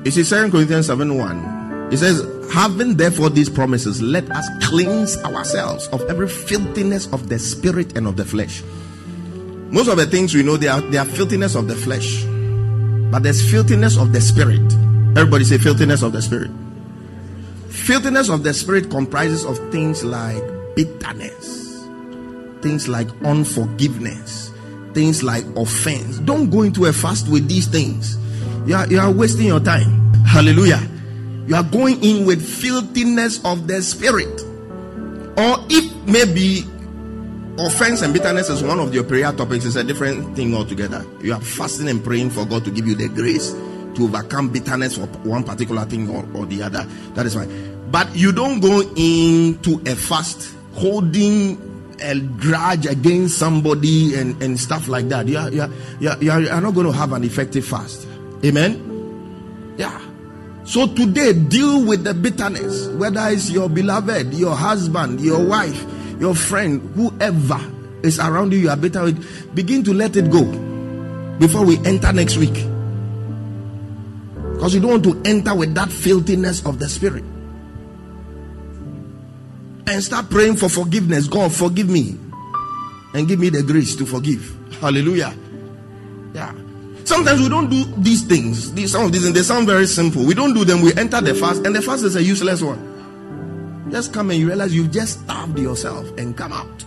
You see, 2 Corinthians 7 1. It says, Having therefore these promises, let us cleanse ourselves of every filthiness of the spirit and of the flesh. Most of the things we know, they are, they are filthiness of the flesh. But there's filthiness of the spirit. Everybody say filthiness of the spirit. Filthiness of the spirit comprises of things like bitterness, things like unforgiveness, things like offense. Don't go into a fast with these things. You are, you are wasting your time. Hallelujah. You are going in with filthiness of the spirit. Or if maybe offense and bitterness is one of your prayer topics, it's a different thing altogether. You are fasting and praying for God to give you the grace to overcome bitterness for one particular thing or, or the other. That is fine. But you don't go into a fast holding a grudge against somebody and, and stuff like that. Are, you, are, you, are, you are not going to have an effective fast. Amen? Yeah. So today, deal with the bitterness, whether it's your beloved, your husband, your wife, your friend, whoever is around you, you are bitter with. Begin to let it go before we enter next week. Because you don't want to enter with that filthiness of the spirit. And start praying for forgiveness. God, forgive me. And give me the grace to forgive. Hallelujah. Yeah. Sometimes we don't do these things. These, some of these, and they sound very simple. We don't do them. We enter the fast, and the fast is a useless one. Just come and you realize you've just starved yourself and come out.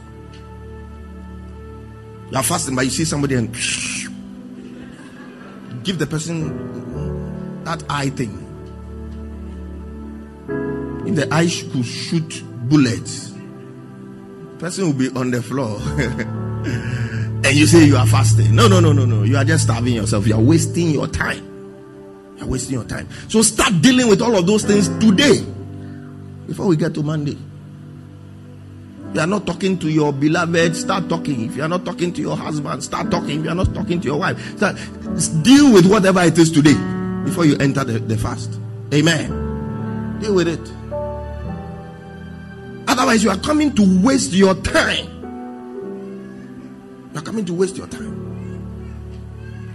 You are fasting, but you see somebody and give the person that eye thing. If the eye could shoot bullets, person will be on the floor. and you say you are fasting. No, no, no, no, no. You are just starving yourself. You are wasting your time. You are wasting your time. So start dealing with all of those things today before we get to Monday. You are not talking to your beloved, start talking. If you are not talking to your husband, start talking. If you are not talking to your wife, start deal with whatever it is today before you enter the, the fast. Amen. Deal with it. Otherwise, you are coming to waste your time. You are coming to waste your time.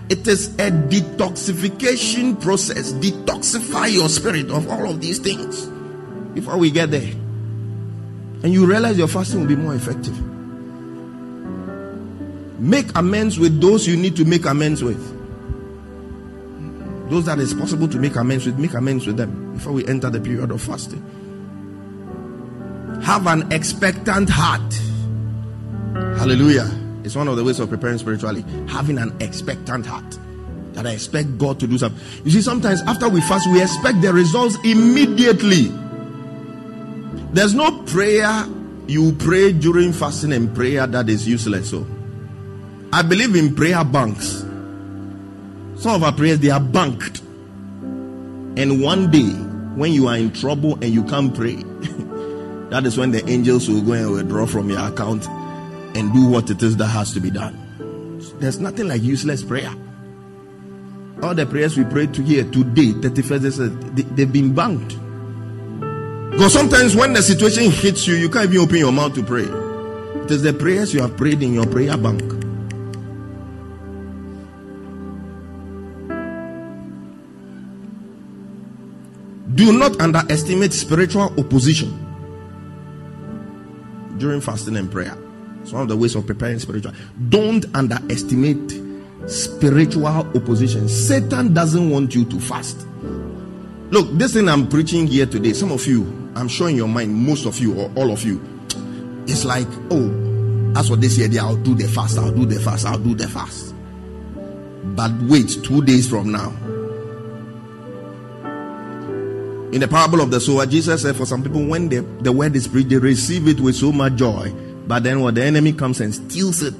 It is a detoxification process. Detoxify your spirit of all of these things before we get there. And you realize your fasting will be more effective. Make amends with those you need to make amends with. Those that is possible to make amends with, make amends with them before we enter the period of fasting. Have an expectant heart. Hallelujah. It's one of the ways of preparing spiritually. Having an expectant heart. That I expect God to do something. You see, sometimes after we fast, we expect the results immediately. There's no prayer you pray during fasting and prayer that is useless. So, I believe in prayer banks. Some of our prayers they are banked, and one day when you are in trouble and you can't pray, that is when the angels will go and withdraw from your account and do what it is that has to be done. There's nothing like useless prayer. All the prayers we prayed to here today, 31st, they, they've been banked. Because sometimes when the situation hits you, you can't even open your mouth to pray. It is the prayers you have prayed in your prayer bank. Do not underestimate spiritual opposition during fasting and prayer. It's one of the ways of preparing spiritual. Don't underestimate spiritual opposition. Satan doesn't want you to fast. Look, this thing I'm preaching here today, some of you, I'm sure in your mind, most of you or all of you, it's like, oh, as for this year, I'll do the fast, I'll do the fast, I'll do the fast. But wait, two days from now. In the parable of the sower, Jesus said, for some people, when the, the word is preached, they receive it with so much joy. But then when the enemy comes and steals it,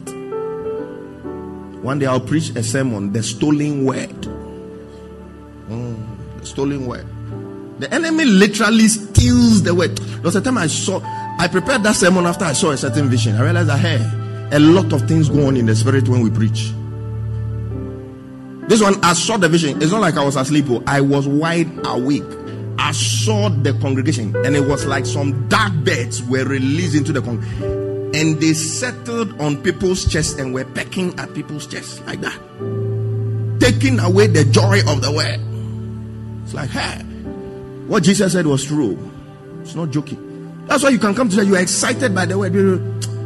one day I'll preach a sermon, the stolen word. Mm, the stolen word. The enemy literally steals the word. There was a time I saw, I prepared that sermon after I saw a certain vision. I realized that, hey, a lot of things go on in the spirit when we preach. This one, I saw the vision. It's not like I was asleep. oh. I was wide awake. I saw the congregation, and it was like some dark birds were released into the congregation and they settled on people's chests and were pecking at people's chests like that, taking away the joy of the word. It's like, hey, what Jesus said was true. It's not joking. That's why you can come to church. You are excited by the word.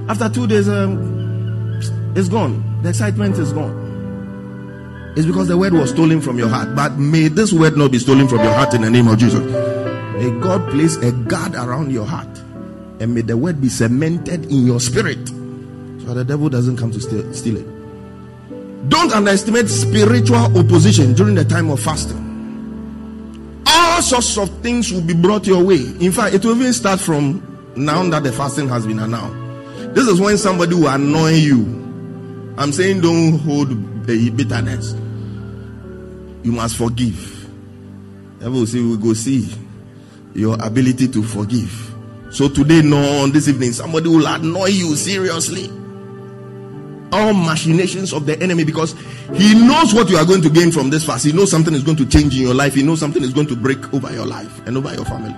After two days, um, it's gone. The excitement is gone. It's because the word was stolen from your heart. But may this word not be stolen from your heart in the name of Jesus. May God place a guard around your heart and may the word be cemented in your spirit so the devil doesn't come to steal, steal it. Don't underestimate spiritual opposition during the time of fasting. All sorts of things will be brought your way. In fact, it will even start from now that the fasting has been announced. This is when somebody will annoy you. I'm saying don't hold bitterness. You must forgive. Devil will say, We go see your ability to forgive. So today, no, this evening, somebody will annoy you seriously. All machinations of the enemy because he knows what you are going to gain from this fast. He knows something is going to change in your life. He knows something is going to break over your life and over your family.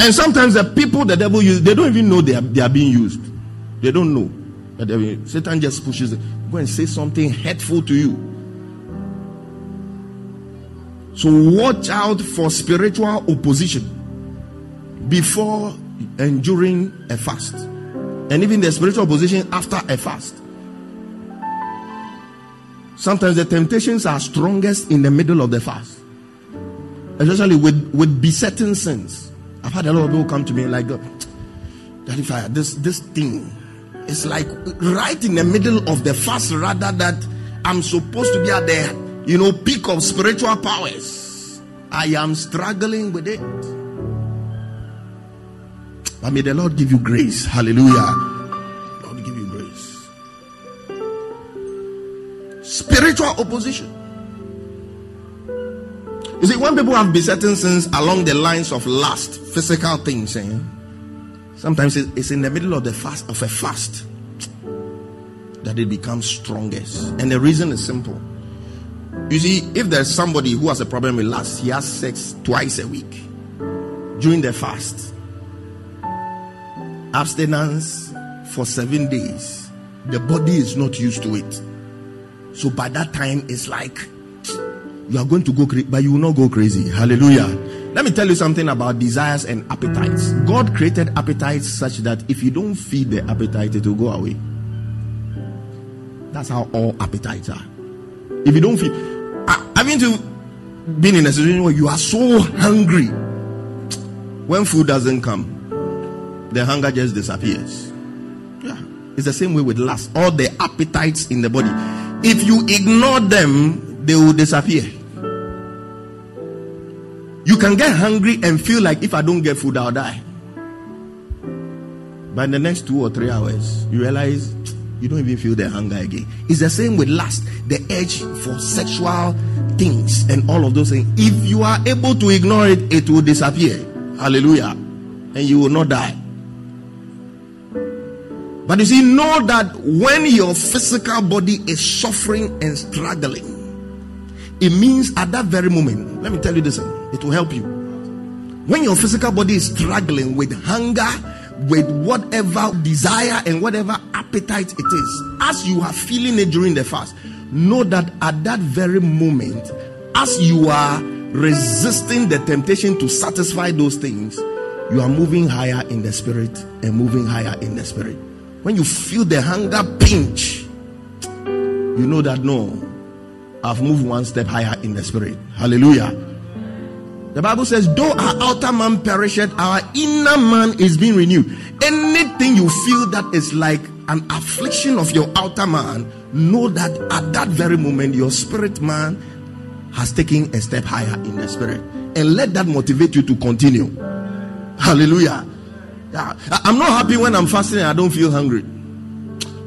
And sometimes the people the devil uses, they don't even know they are, they are being used. They don't know. That Satan just pushes them. Go and say something hurtful to you. So watch out for spiritual opposition before and during a fast, and even the spiritual opposition after a fast. Sometimes the temptations are strongest in the middle of the fast, especially with, with besetting sins. I've had a lot of people come to me like, Daddy this, this thing is like right in the middle of the fast, rather that I'm supposed to be at the you know, peak of spiritual powers. I am struggling with it. But may the Lord give you grace. Hallelujah. Lord give you grace. Spiritual opposition. You see, when people have besetting sins along the lines of lust, physical things, eh, sometimes it's in the middle of the fast of a fast that it becomes strongest. And the reason is simple. You see, if there's somebody who has a problem with lust, he has sex twice a week during the fast, abstinence for seven days, the body is not used to it. So by that time, it's like you are going to go crazy, but you will not go crazy. Hallelujah. Let me tell you something about desires and appetites. God created appetites such that if you don't feed the appetite, it will go away. That's how all appetites are. If you don't feel, I- haven't you been in a situation where you are so hungry? When food doesn't come, the hunger just disappears. Yeah. It's the same way with lust. All the appetites in the body. If you ignore them, they will disappear. You can get hungry and feel like if I don't get food, I'll die. But in the next two or three hours, you realize you don't even feel the hunger again. It's the same with lust, the urge for sexual things and all of those things. If you are able to ignore it, it will disappear. Hallelujah. And you will not die. But you see, know that when your physical body is suffering and struggling, it means at that very moment, let me tell you this, it will help you. When your physical body is struggling with hunger, with whatever desire and whatever appetite it is, as you are feeling it during the fast, know that at that very moment, as you are resisting the temptation to satisfy those things, you are moving higher in the spirit and moving higher in the spirit. When you feel the hunger pinch, you know that no, I've moved one step higher in the spirit. Hallelujah. The Bible says, though our outer man perisheth, our inner man is being renewed. Anything you feel that is like an affliction of your outer man, know that at that very moment, your spirit man has taken a step higher in the spirit. And let that motivate you to continue. Hallelujah. Yeah. I'm not happy when I'm fasting and I don't feel hungry.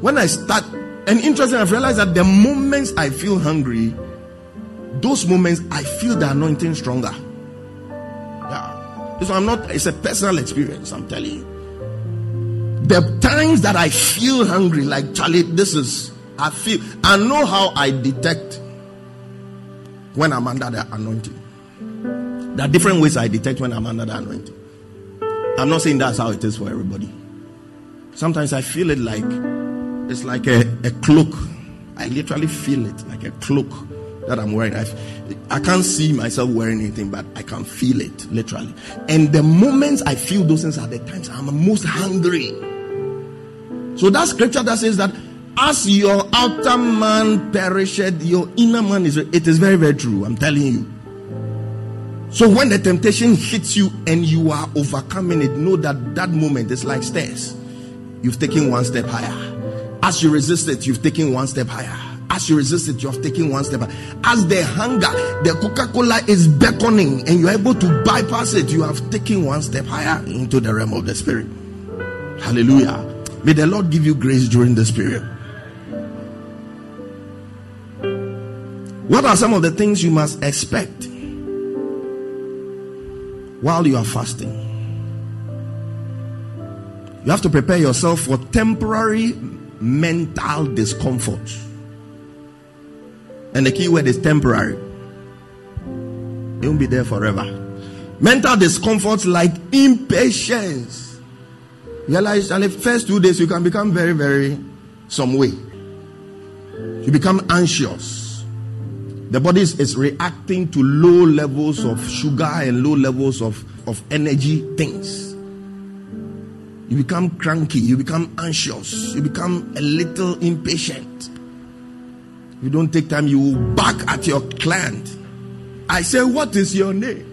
When I start, and interesting, I've realized that the moments I feel hungry, those moments I feel the anointing stronger. So I'm not, it's a personal experience, I'm telling you. The times that I feel hungry, like Charlie, this is, I feel, I know how I detect when I'm under the anointing. There are different ways I detect when I'm under the anointing. I'm not saying that's how it is for everybody. Sometimes I feel it like it's like a, a cloak. I literally feel it like a cloak that I'm wearing. I, I can't see myself wearing anything, but I can feel it literally. And the moments I feel those things are the times I'm most hungry. So that scripture that says that as your outer man perisheth, your inner man is. It is very, very true. I'm telling you. So when the temptation hits you and you are overcoming it, know that that moment is like stairs. You've taken one step higher. As you resist it, you've taken one step higher. As you resist it, you have taken one step. As the hunger, the Coca Cola is beckoning and you're able to bypass it, you have taken one step higher into the realm of the Spirit. Hallelujah. May the Lord give you grace during this period. What are some of the things you must expect while you are fasting? You have to prepare yourself for temporary mental discomfort. And the key word is temporary. It won't be there forever. Mental discomfort like impatience. Realize that the first two days you can become very, very some way. You become anxious. The body is reacting to low levels of sugar and low levels of, of energy things. You become cranky, you become anxious, you become a little impatient. You don't take time, you will back at your client. I say, What is your name?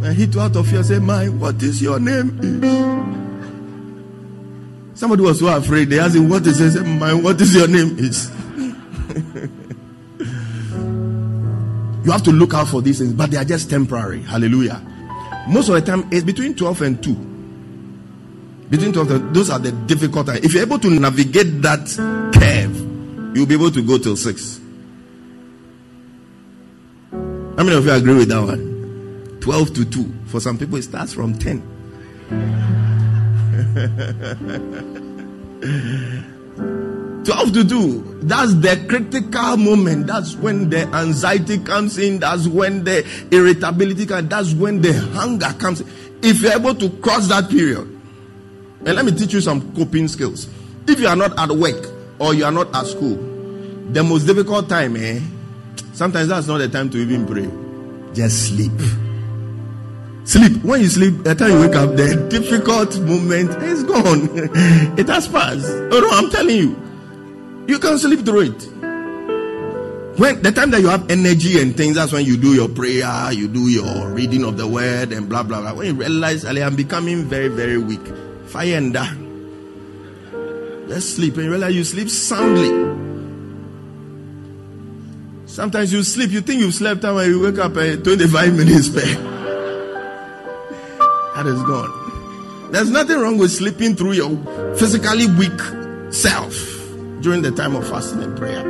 And he out of fear say, My, what is your name? Is? Somebody was so afraid. They asked him, What is it? My, what is your name? Is you have to look out for these things, but they are just temporary. Hallelujah. Most of the time, it's between 12 and 2. Between 12 and those are the difficult times. If you're able to navigate that you'll be able to go till 6. How many of you agree with that one? 12 to 2. For some people, it starts from 10. 12 to 2. That's the critical moment. That's when the anxiety comes in. That's when the irritability comes. That's when the hunger comes. If you're able to cross that period, and let me teach you some coping skills. If you are not at work or you are not at school, the most difficult time, eh? Sometimes that's not the time to even pray. Just sleep. Sleep. When you sleep, the time you wake up, the difficult moment is gone. it has passed. Oh no, I'm telling you. You can sleep through it. When the time that you have energy and things, that's when you do your prayer, you do your reading of the word and blah blah blah. When you realize I'm becoming very, very weak, fire and die. Just sleep and realize you sleep soundly. Sometimes you sleep, you think you've slept and when you wake up at 25 minutes back. That is gone. There's nothing wrong with sleeping through your physically weak self during the time of fasting and prayer.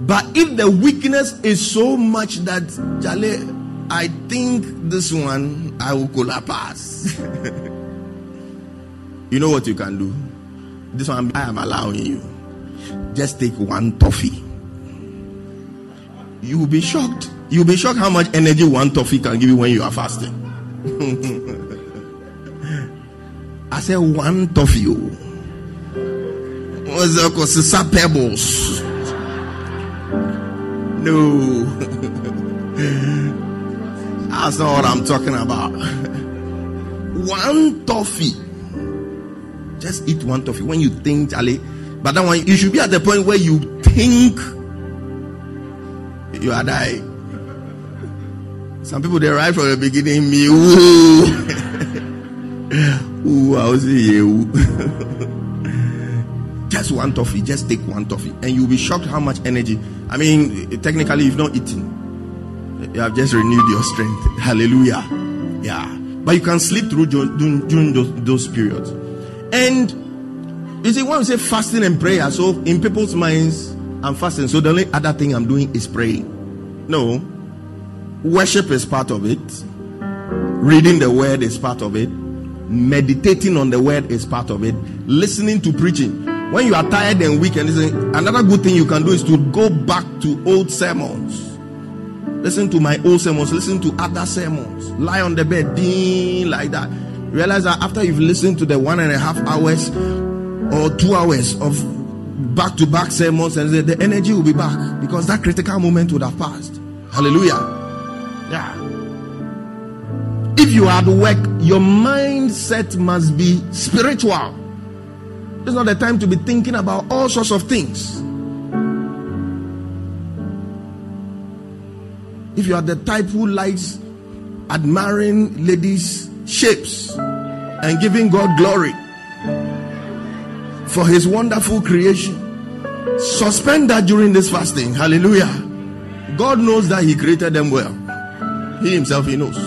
But if the weakness is so much that Jale, I think this one I will collapse. you know what you can do? This one I am allowing you. Just take one toffee. You will be shocked. You'll be shocked how much energy one toffee can give you when you are fasting. I said one toffee. Oh. What's that called? Sisa pebbles. No. That's not what I'm talking about. one toffee. Just eat one toffee when you think, Charlie. But that one, you should be at the point where you think you are dying. Some people they arrive from the beginning, me, ooh, ooh, I was you. just one toffee, just take one toffee, and you'll be shocked how much energy. I mean, technically, you've not eaten, you have just renewed your strength. Hallelujah. Yeah, but you can sleep through during those, those periods. And you see, when we say fasting and prayer, so in people's minds, I'm fasting, so the only other thing I'm doing is praying. No, Worship is part of it. Reading the word is part of it. Meditating on the word is part of it. Listening to preaching. When you are tired and weak and listen, another good thing you can do is to go back to old sermons. Listen to my old sermons, listen to other sermons. Lie on the bed, ding, like that. Realize that after you've listened to the one and a half hours or two hours of back to back sermons, and the energy will be back because that critical moment would have passed. Hallelujah. Yeah. If you are at work, your mindset must be spiritual. It's not the time to be thinking about all sorts of things. If you are the type who likes admiring ladies' shapes and giving God glory for his wonderful creation, suspend that during this fasting. Hallelujah. God knows that he created them well. He himself, he knows.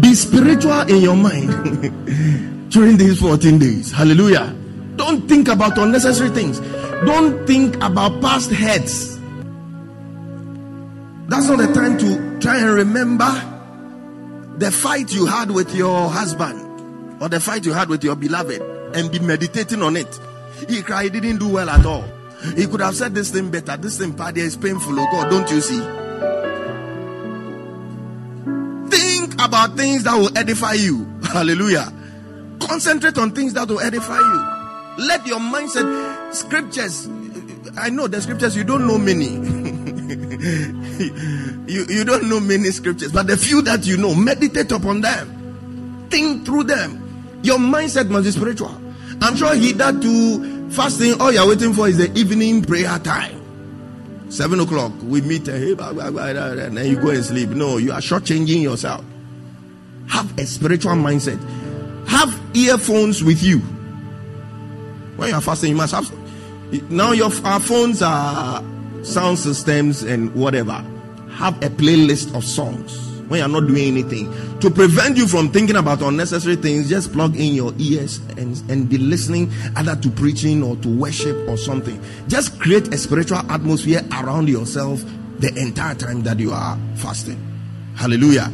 Be spiritual in your mind during these 14 days. Hallelujah. Don't think about unnecessary things. Don't think about past hurts. That's not the time to try and remember the fight you had with your husband or the fight you had with your beloved and be meditating on it. He cried, he didn't do well at all. He could have said this thing better. This thing, party is painful. Oh God, don't you see? Think about things that will edify you. Hallelujah. Concentrate on things that will edify you. Let your mindset, scriptures, I know the scriptures, you don't know many. you, you don't know many scriptures, but the few that you know, meditate upon them. Think through them. Your mindset must be spiritual. I'm sure he that to fasting, all you're waiting for is the evening prayer time. Seven o'clock, we meet, eh, and then you go and sleep. No, you are shortchanging yourself. Have a spiritual mindset. Have earphones with you. When you are fasting, you must have. Now your our phones are sound systems and whatever. Have a playlist of songs when you're not doing anything to prevent you from thinking about unnecessary things. Just plug in your ears and and be listening either to preaching or to worship or something. Just create a spiritual atmosphere around yourself the entire time that you are fasting. Hallelujah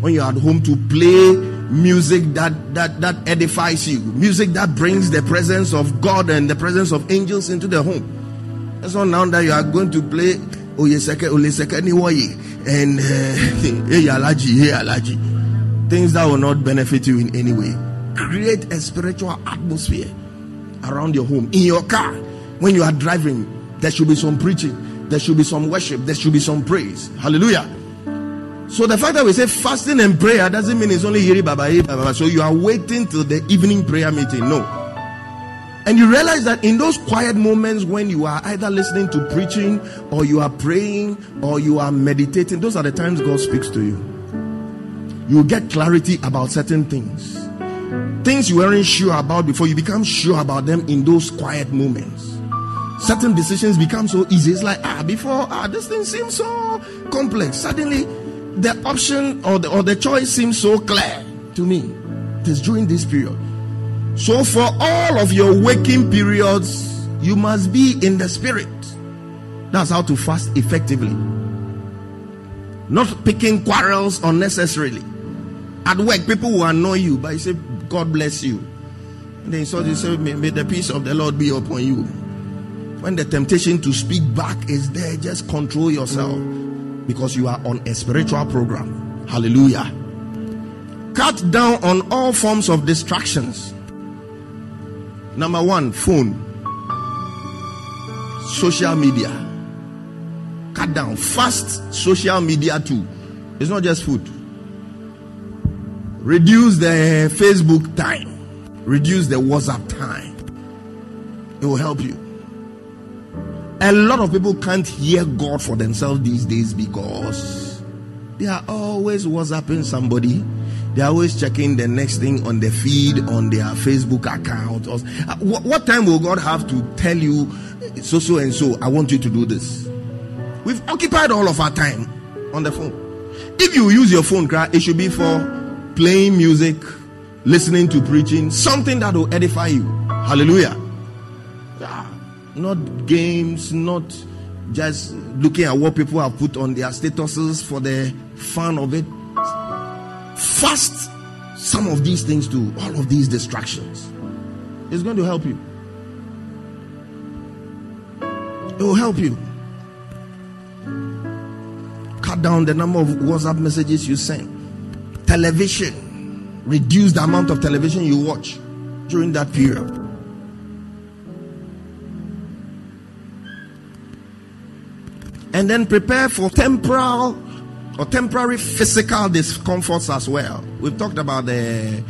when you're at home to play music that that that edifies you music that brings the presence of god and the presence of angels into the home it's not now that you are going to play oyeseke oleseke niwoye and uh, things that will not benefit you in any way. Create a spiritual atmosphere around your home. In your car when you are driving there should be some preaching. There should be some worship. There should be some praise. Hallelujah. So the fact that we say fasting and prayer doesn't mean it's only Yiri Baba, Baba. So you are waiting till the evening prayer meeting. No. And you realize that in those quiet moments when you are either listening to preaching or you are praying or you are meditating, those are the times God speaks to you. You get clarity about certain things. Things you weren't sure about before, you become sure about them in those quiet moments. Certain decisions become so easy. It's like, ah, before, ah, this thing seems so complex. Suddenly, the option or the, or the choice seems so clear to me. It is during this period. So, for all of your waking periods, you must be in the spirit. That's how to fast effectively. Not picking quarrels unnecessarily. At work, people will annoy you, but you say, God bless you. And then so you say, may, may the peace of the Lord be upon you. When the temptation to speak back is there, just control yourself because you are on a spiritual program. Hallelujah. Cut down on all forms of distractions. Number one, phone, social media. Cut down. Fast social media too. It's not just food. Reduce the Facebook time. Reduce the WhatsApp time. It will help you. A lot of people can't hear God for themselves these days because they are always WhatsApping somebody. They are always checking the next thing on the feed on their Facebook account. Or, uh, what, what time will God have to tell you so so and so? I want you to do this. We've occupied all of our time on the phone. If you use your phone, it should be for playing music, listening to preaching, something that will edify you. Hallelujah. Not games, not just looking at what people have put on their statuses for the fun of it. Fast some of these things to all of these distractions. It's going to help you. It will help you. Cut down the number of WhatsApp messages you send. Television. Reduce the amount of television you watch during that period. And then prepare for temporal or temporary physical discomforts as well. We've talked about the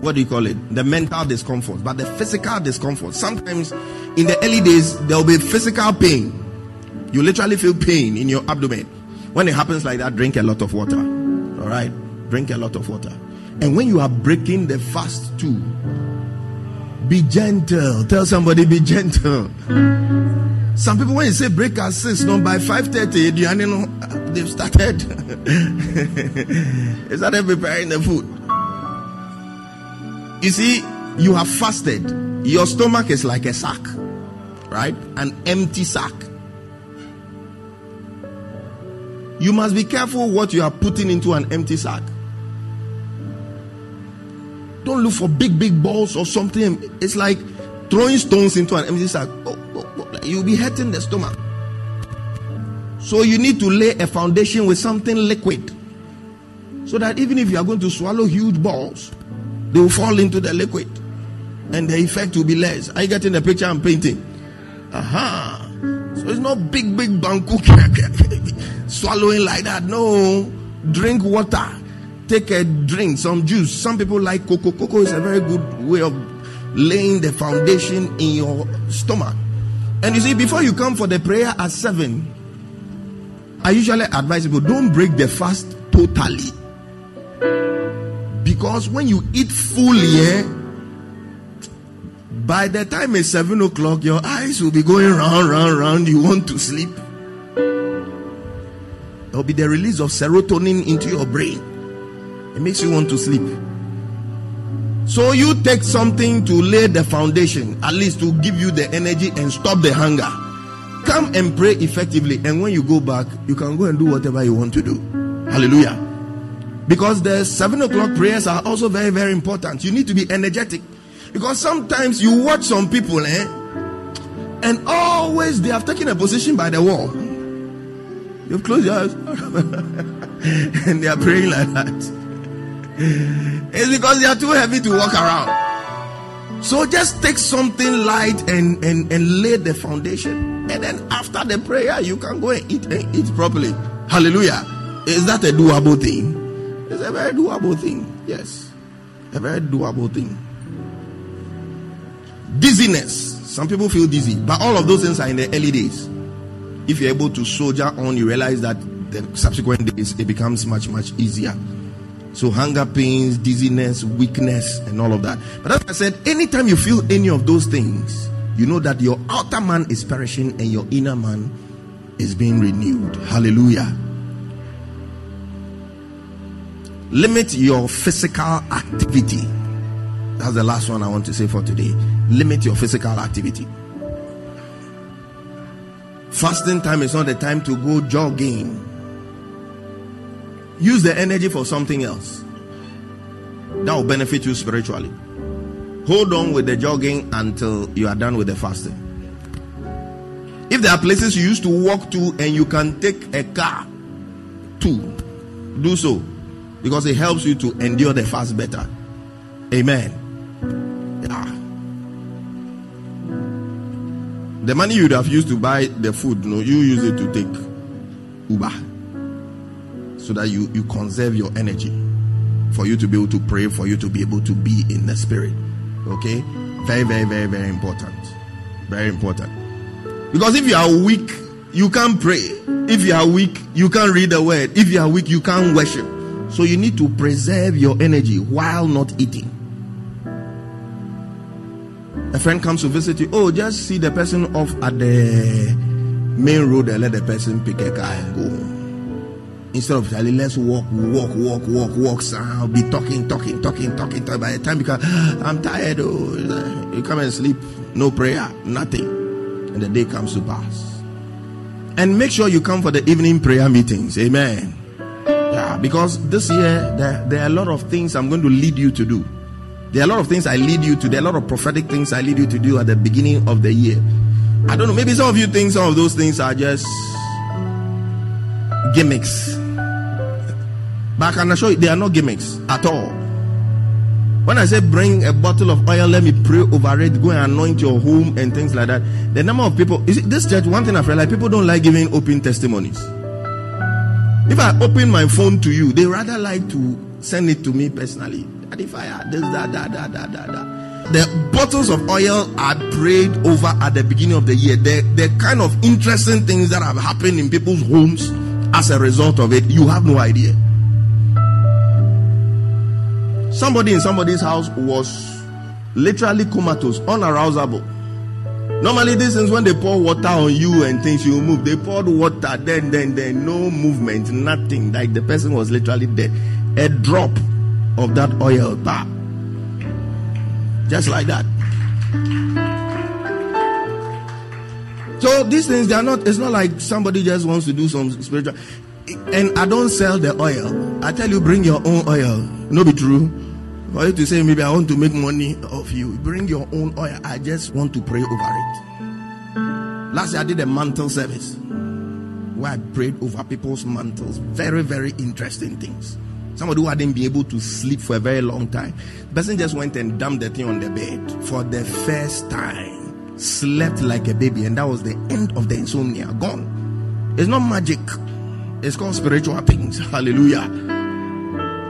what do you call it? The mental discomfort, but the physical discomfort. Sometimes in the early days there will be physical pain. You literally feel pain in your abdomen. When it happens like that, drink a lot of water. All right, drink a lot of water. And when you are breaking the fast too, be gentle. Tell somebody, be gentle. Some people, when you say break at six, no, by five thirty, they've started. they started preparing the food. You see, you have fasted. Your stomach is like a sack, right? An empty sack. You must be careful what you are putting into an empty sack. Don't look for big, big balls or something. It's like throwing stones into an empty sack. Oh, oh, oh, you'll be hurting the stomach. So you need to lay a foundation with something liquid. So that even if you are going to swallow huge balls, they will fall into the liquid. And the effect will be less. Are you getting the picture I'm painting? Aha. So it's not big, big banku swallowing like that. No. Drink water. Take a drink, some juice. Some people like cocoa. Cocoa is a very good way of laying the foundation in your stomach. And you see, before you come for the prayer at seven, I usually advise people don't break the fast totally. Because when you eat fully, by the time it's seven o'clock, your eyes will be going round, round, round. You want to sleep. There will be the release of serotonin into your brain. It makes you want to sleep. So you take something to lay the foundation, at least to give you the energy and stop the hunger. Come and pray effectively, and when you go back, you can go and do whatever you want to do. Hallelujah. Because the seven o'clock prayers are also very, very important. You need to be energetic. Because sometimes you watch some people, eh? And always they have taken a position by the wall. You've closed your eyes. and they are praying like that. It's because they are too heavy to walk around. So just take something light and, and, and lay the foundation. And then after the prayer, you can go and eat and eat properly. Hallelujah. Is that a doable thing? It's a very doable thing. Yes. A very doable thing. Dizziness. Some people feel dizzy, but all of those things are in the early days. If you're able to soldier on, you realize that the subsequent days it becomes much, much easier. So hunger pains, dizziness, weakness, and all of that. But as I said, anytime you feel any of those things, you know that your outer man is perishing and your inner man is being renewed. Hallelujah. Limit your physical activity. That's the last one I want to say for today. Limit your physical activity. Fasting time is not the time to go jogging. Use the energy for something else that will benefit you spiritually. Hold on with the jogging until you are done with the fasting. If there are places you used to walk to and you can take a car to, do so because it helps you to endure the fast better. Amen. Yeah. The money you'd have used to buy the food, no, you use it to take Uber so that you, you conserve your energy. for you to be able to pray, for you to be able to be in the spirit. Okay? Very, very, very, very important. Very important. Because if you are weak, you can't pray. If you are weak, you can't read the word. If you are weak, you can't worship. So you need to preserve your energy while not eating. A friend comes to visit you. Oh, just see the person off at the main road and let the person pick a car and go Instead of telling, let's walk, walk, walk, walk, walk. So I'll be talking, talking, talking, talking. talking. By the time you come, ah, I'm tired. Oh, you come and sleep. No prayer, nothing. And the day comes to pass. And make sure you come for the evening prayer meetings. Amen. Yeah, because this year there, there are a lot of things I'm going to lead you to do. There are a lot of things I lead you to. There are a lot of prophetic things I lead you to do at the beginning of the year. I don't know. Maybe some of you think some of those things are just gimmicks. But I can assure you, they are not gimmicks at all. When I say bring a bottle of oil, let me pray over it, go and anoint your home and things like that. The number of people, you see, this church, one thing I've realized, people don't like giving open testimonies. If I open my phone to you, they rather like to send it to me personally. I had this, that, that, that, that, that, that. The bottles of oil are prayed over at the beginning of the year. The, the kind of interesting things that have happened in people's homes as a result of it, you have no idea. Somebody in somebody's house was literally comatose, unarousable. Normally, this is when they pour water on you and things you move. They poured water, then, then, then, no movement, nothing. Like the person was literally dead. A drop of that oil, bah. just like that. So these things they are not. It's not like somebody just wants to do some spiritual. And I don't sell the oil. I tell you, bring your own oil. No, be true. For you to say, maybe I want to make money of you, bring your own oil. I just want to pray over it. Last year I did a mantle service where I prayed over people's mantles. Very, very interesting things. Somebody who hadn't been able to sleep for a very long time. The person just went and dumped the thing on the bed for the first time. Slept like a baby, and that was the end of the insomnia. Gone. It's not magic, it's called spiritual things. Hallelujah.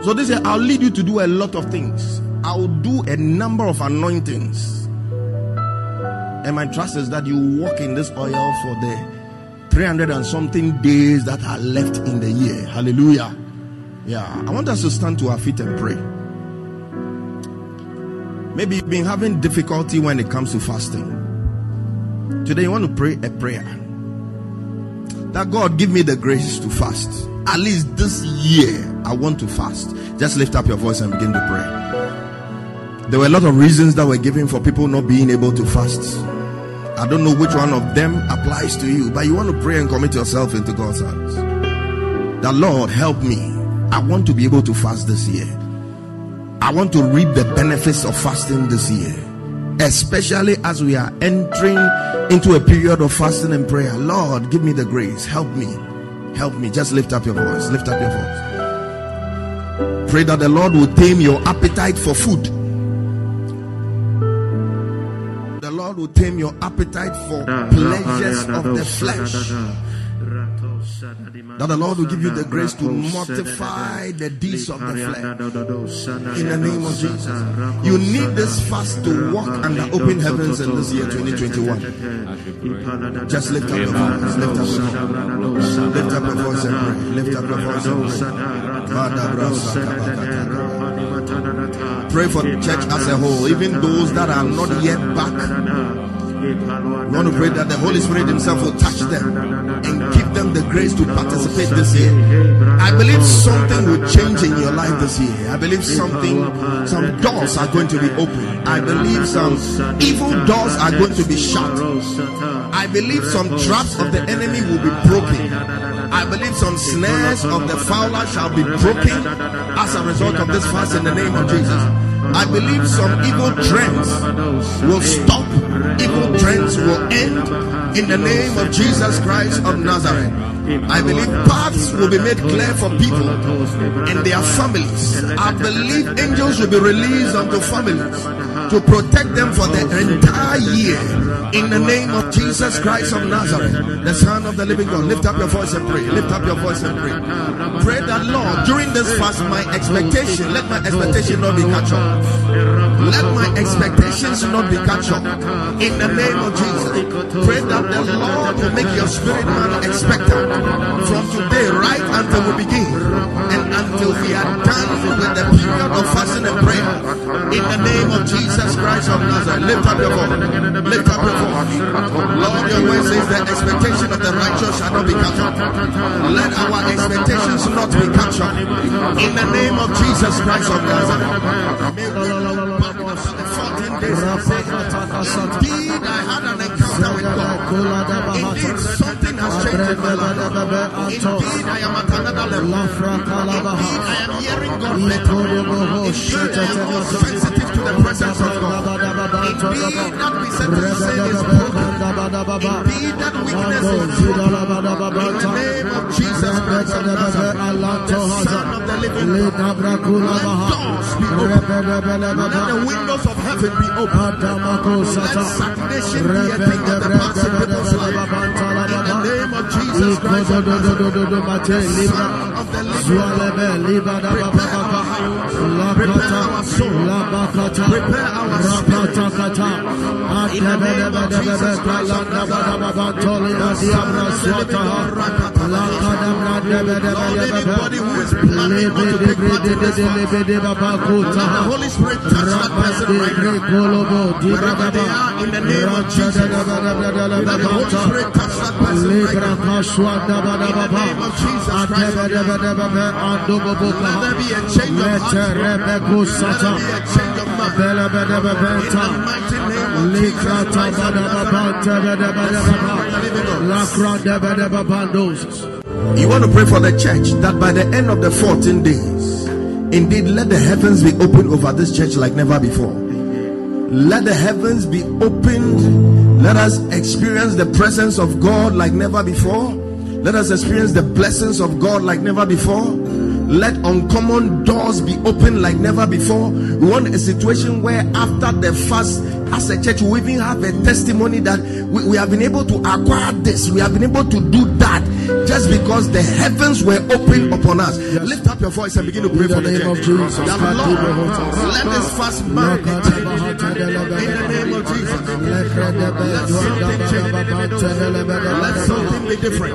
So this year, I'll lead you to do a lot of things. I'll do a number of anointings. And my trust is that you walk in this oil for the 300 and something days that are left in the year. Hallelujah. Yeah. I want us to stand to our feet and pray. Maybe you've been having difficulty when it comes to fasting. Today, you want to pray a prayer that God give me the grace to fast. At least this year, I want to fast. Just lift up your voice and begin to pray. There were a lot of reasons that were given for people not being able to fast. I don't know which one of them applies to you, but you want to pray and commit yourself into God's hands. The Lord help me. I want to be able to fast this year. I want to reap the benefits of fasting this year, especially as we are entering into a period of fasting and prayer. Lord, give me the grace. Help me. Help me. Just lift up your voice. Lift up your voice. Pray that the Lord will tame your appetite for food. The Lord will tame your appetite for pleasures of the flesh. That the Lord will give you the grace to mortify the deeds of the flesh. In the name of Jesus. You need this fast to walk under open heavens in this year 2021. Just lift up your voice. Lift up your voice. Lift up your voice and pray. Lift up your voice and pray. Pray for the church as a whole, even those that are not yet back. We want to pray that the Holy Spirit Himself will touch them and give them the grace to participate this year. I believe something will change in your life this year. I believe something, some doors are going to be opened. I believe some evil doors are going to be shut. I believe some traps of the enemy will be broken. I believe some snares of the fowler shall be broken as a result of this fast in the name of Jesus. I believe some evil trends will stop, evil trends will end in the name of Jesus Christ of Nazareth. I believe paths will be made clear for people and their families. I believe angels will be released unto families to protect them for the entire year in the name of Jesus Christ of Nazareth, the Son of the living God. Lift up your voice and pray. Lift up your voice and pray. Pray that, Lord, during this fast, my expectation, let my expectation not be cut short. Let my expectations not be cut short. In the name of Jesus, pray that the Lord will make your spirit man expectant from today right until we begin and until we are done with the period of fasting and prayer. In the name of Jesus Christ of Nazareth, lift up your voice. Lift up your voice. Lord, your word says the expectation of the righteous shall not be cut off. Let our expectations not be cut off. In the name of Jesus Christ of Nazareth. Indeed, I had an. Indeed, something has changed in my life. Indeed, I am at another level. Indeed, I am hearing God better. Indeed, I am sensitive to the presence of God. Indeed, that misunderstanding is broken. Indeed, that weakness is broken. In the name of Jesus the Son of the living God. Let doors be open. Let the windows of heaven be open. Let stagnation be a thing of the past in people's life. In the name of Jesus Christ of Nazareth, Son of the living God. Prepare our. Prepare our soul. Prepare our spirit. In the name of Jesus Christ of Nazareth, Son of the living God. Lord, anybody who is planning not to take part in this fast, let the Holy Spirit touch that person right now. Wherever they are, in the name of Jesus, let the Holy Spirit touch that person right now. In the name of Jesus Christ of Nazareth, let there be a change of heart. Let there be a change of mind. In the mighty name of Jesus You want to pray for the church that by the end of the 14 days, indeed, let the heavens be opened over this church like never before. Let the heavens be opened. Let us experience the presence of God like never before. Let us experience the blessings of God like never before. Let uncommon doors be opened like never before. We want a situation where after the fast, as a church, we even have a testimony that we, we have been able to acquire this, we have been able to do that just because the heavens were open upon us. Lift up your voice and begin to pray for the, name of Jesus. Lord, let this fast mark in the name of Jesus. Let something change. Let something be different.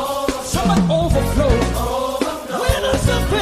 overflow. overflow. Winners of